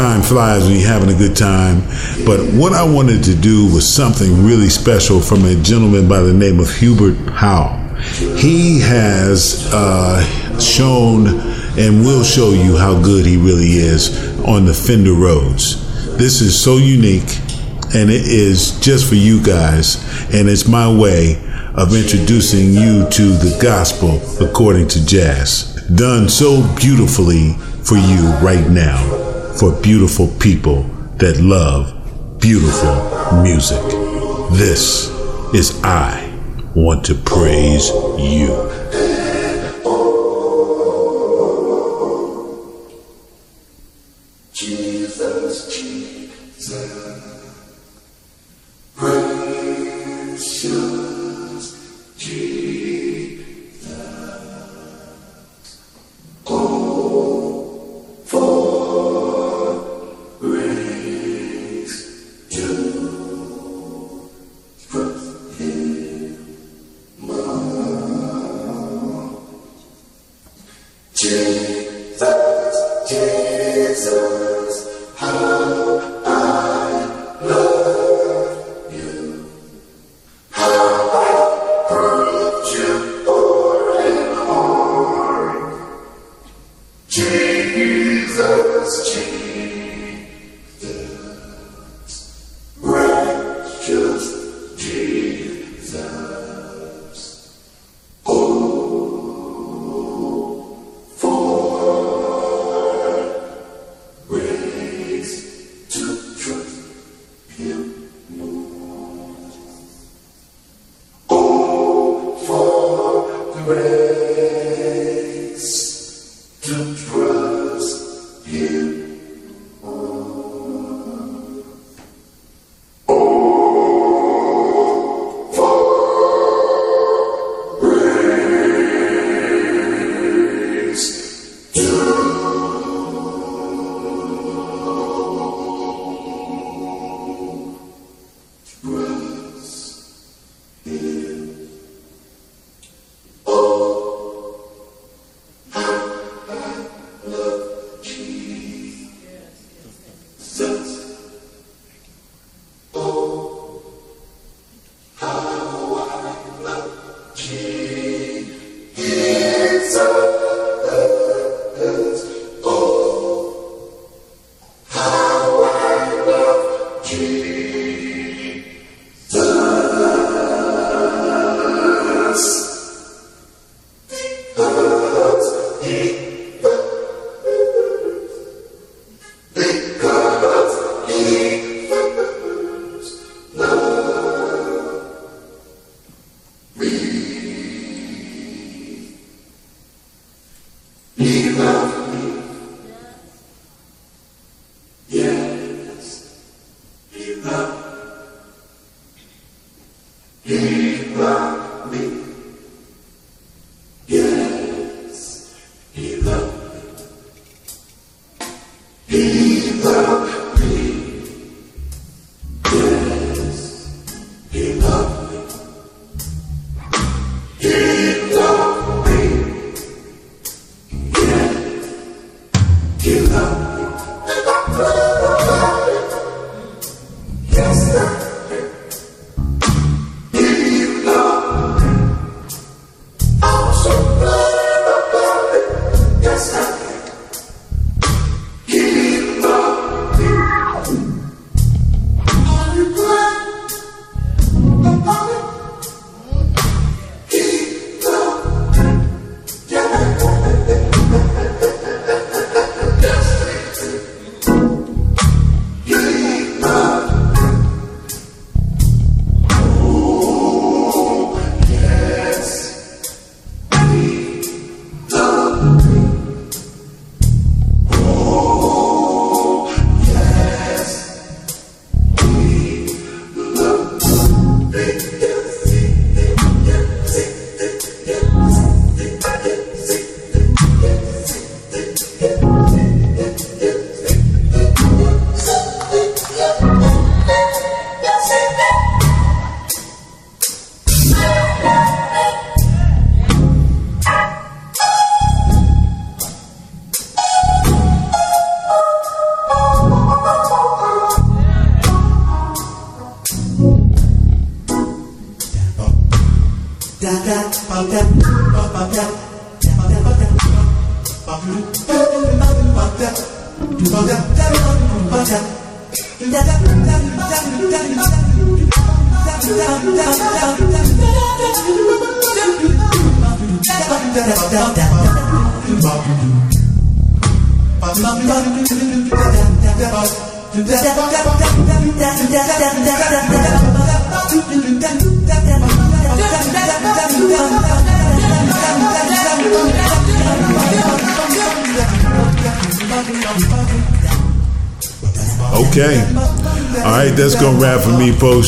time flies when you're having a good time. But what I wanted to do was something really special from a gentleman by the name of Hubert Howe. He has uh, shown and will show you how good he really is on the Fender Rhodes. This is so unique and it is just for you guys, and it's my way of introducing you to the gospel according to jazz. Done so beautifully for you right now, for beautiful people that love beautiful music. This is I Want to Praise You.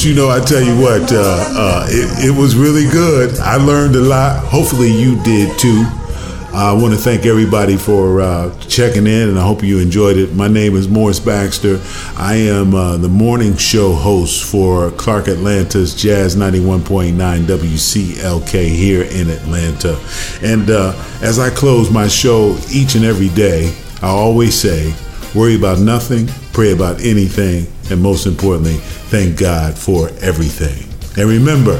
You know, I tell you what, uh, uh, it, it was really good. I learned a lot. Hopefully, you did too. I want to thank everybody for uh, checking in, and I hope you enjoyed it. My name is Morris Baxter. I am uh, the morning show host for Clark Atlanta's Jazz 91.9 WCLK here in Atlanta. And uh, as I close my show each and every day, I always say, worry about nothing, pray about anything, and most importantly, thank God for everything. And remember,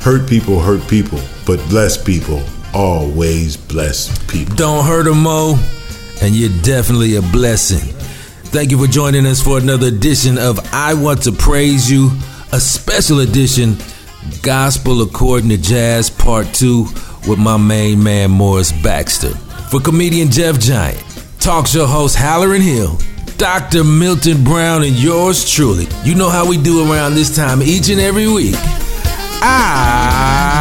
hurt people hurt people, but bless people always bless people. Don't hurt them, Mo, and you're definitely a blessing. Thank you for joining us for another edition of I Want to Praise You, a special edition, Gospel According to Jazz Part 2 with my main man, Morris Baxter. For comedian Jeff Giant, talk show host Hallerin Hill, Dr. Milton Brown, and yours truly. You know how we do around this time each and every week. Ah,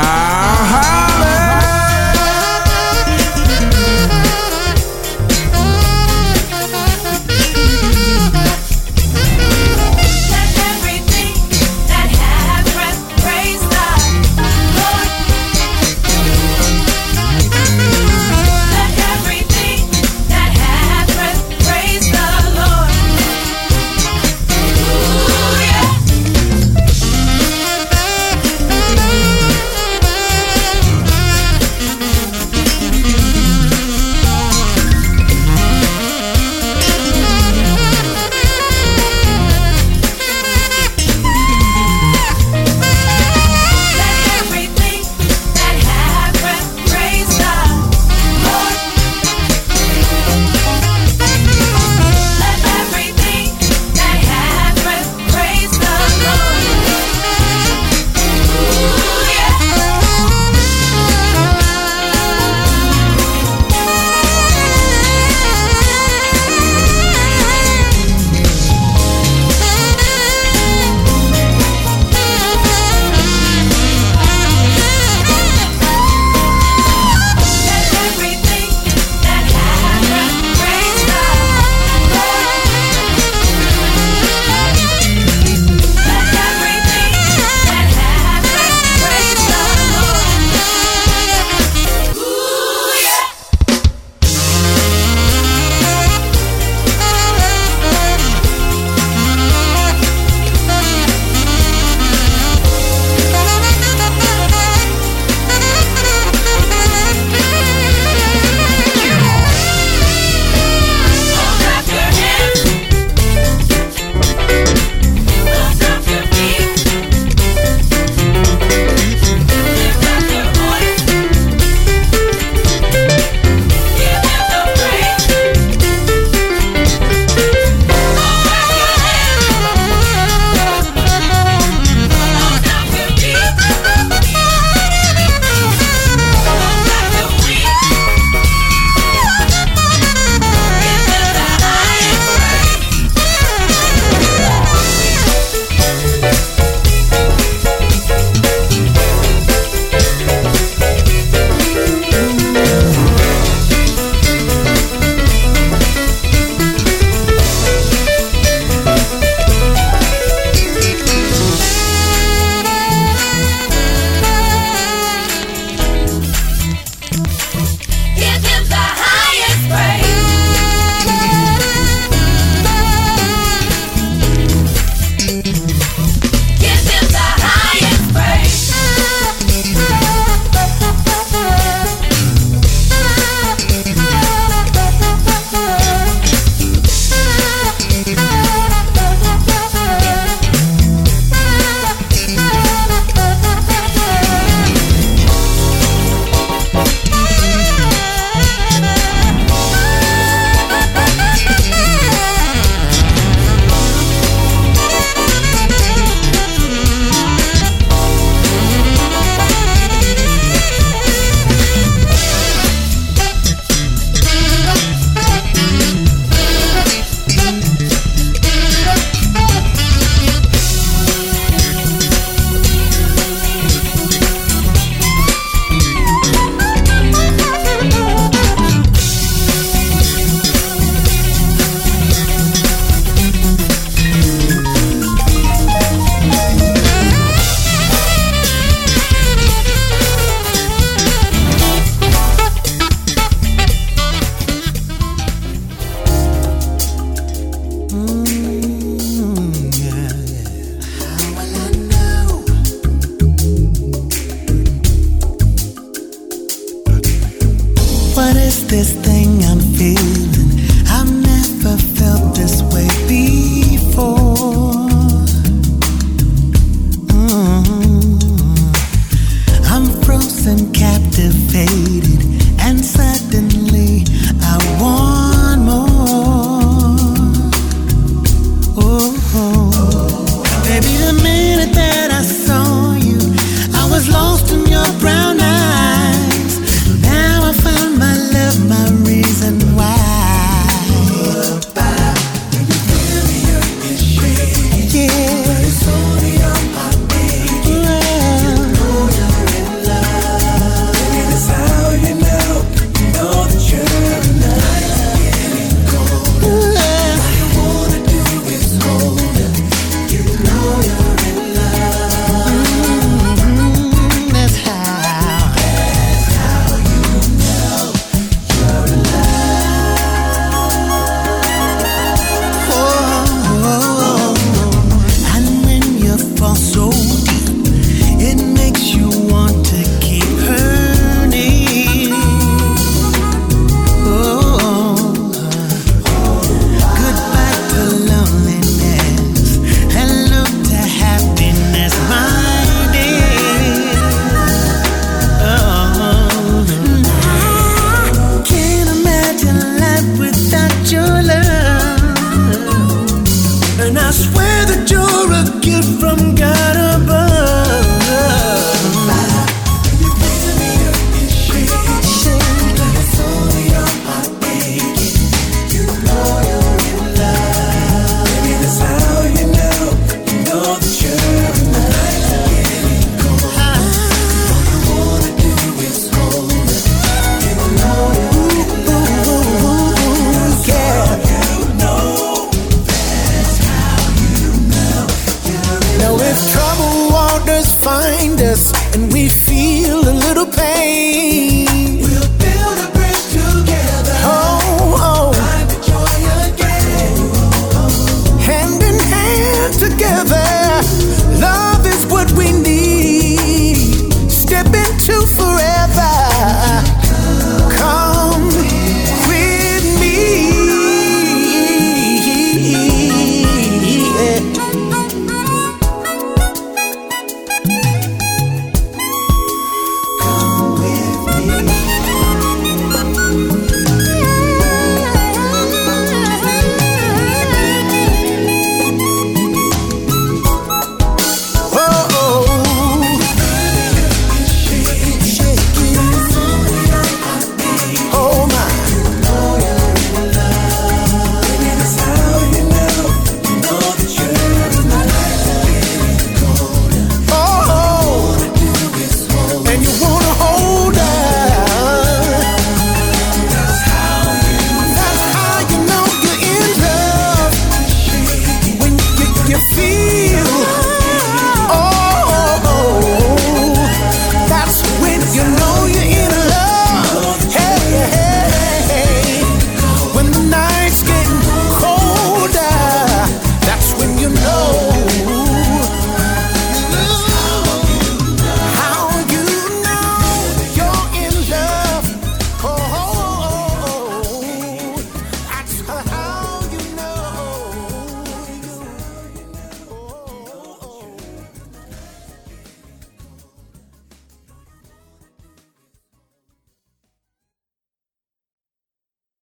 and say.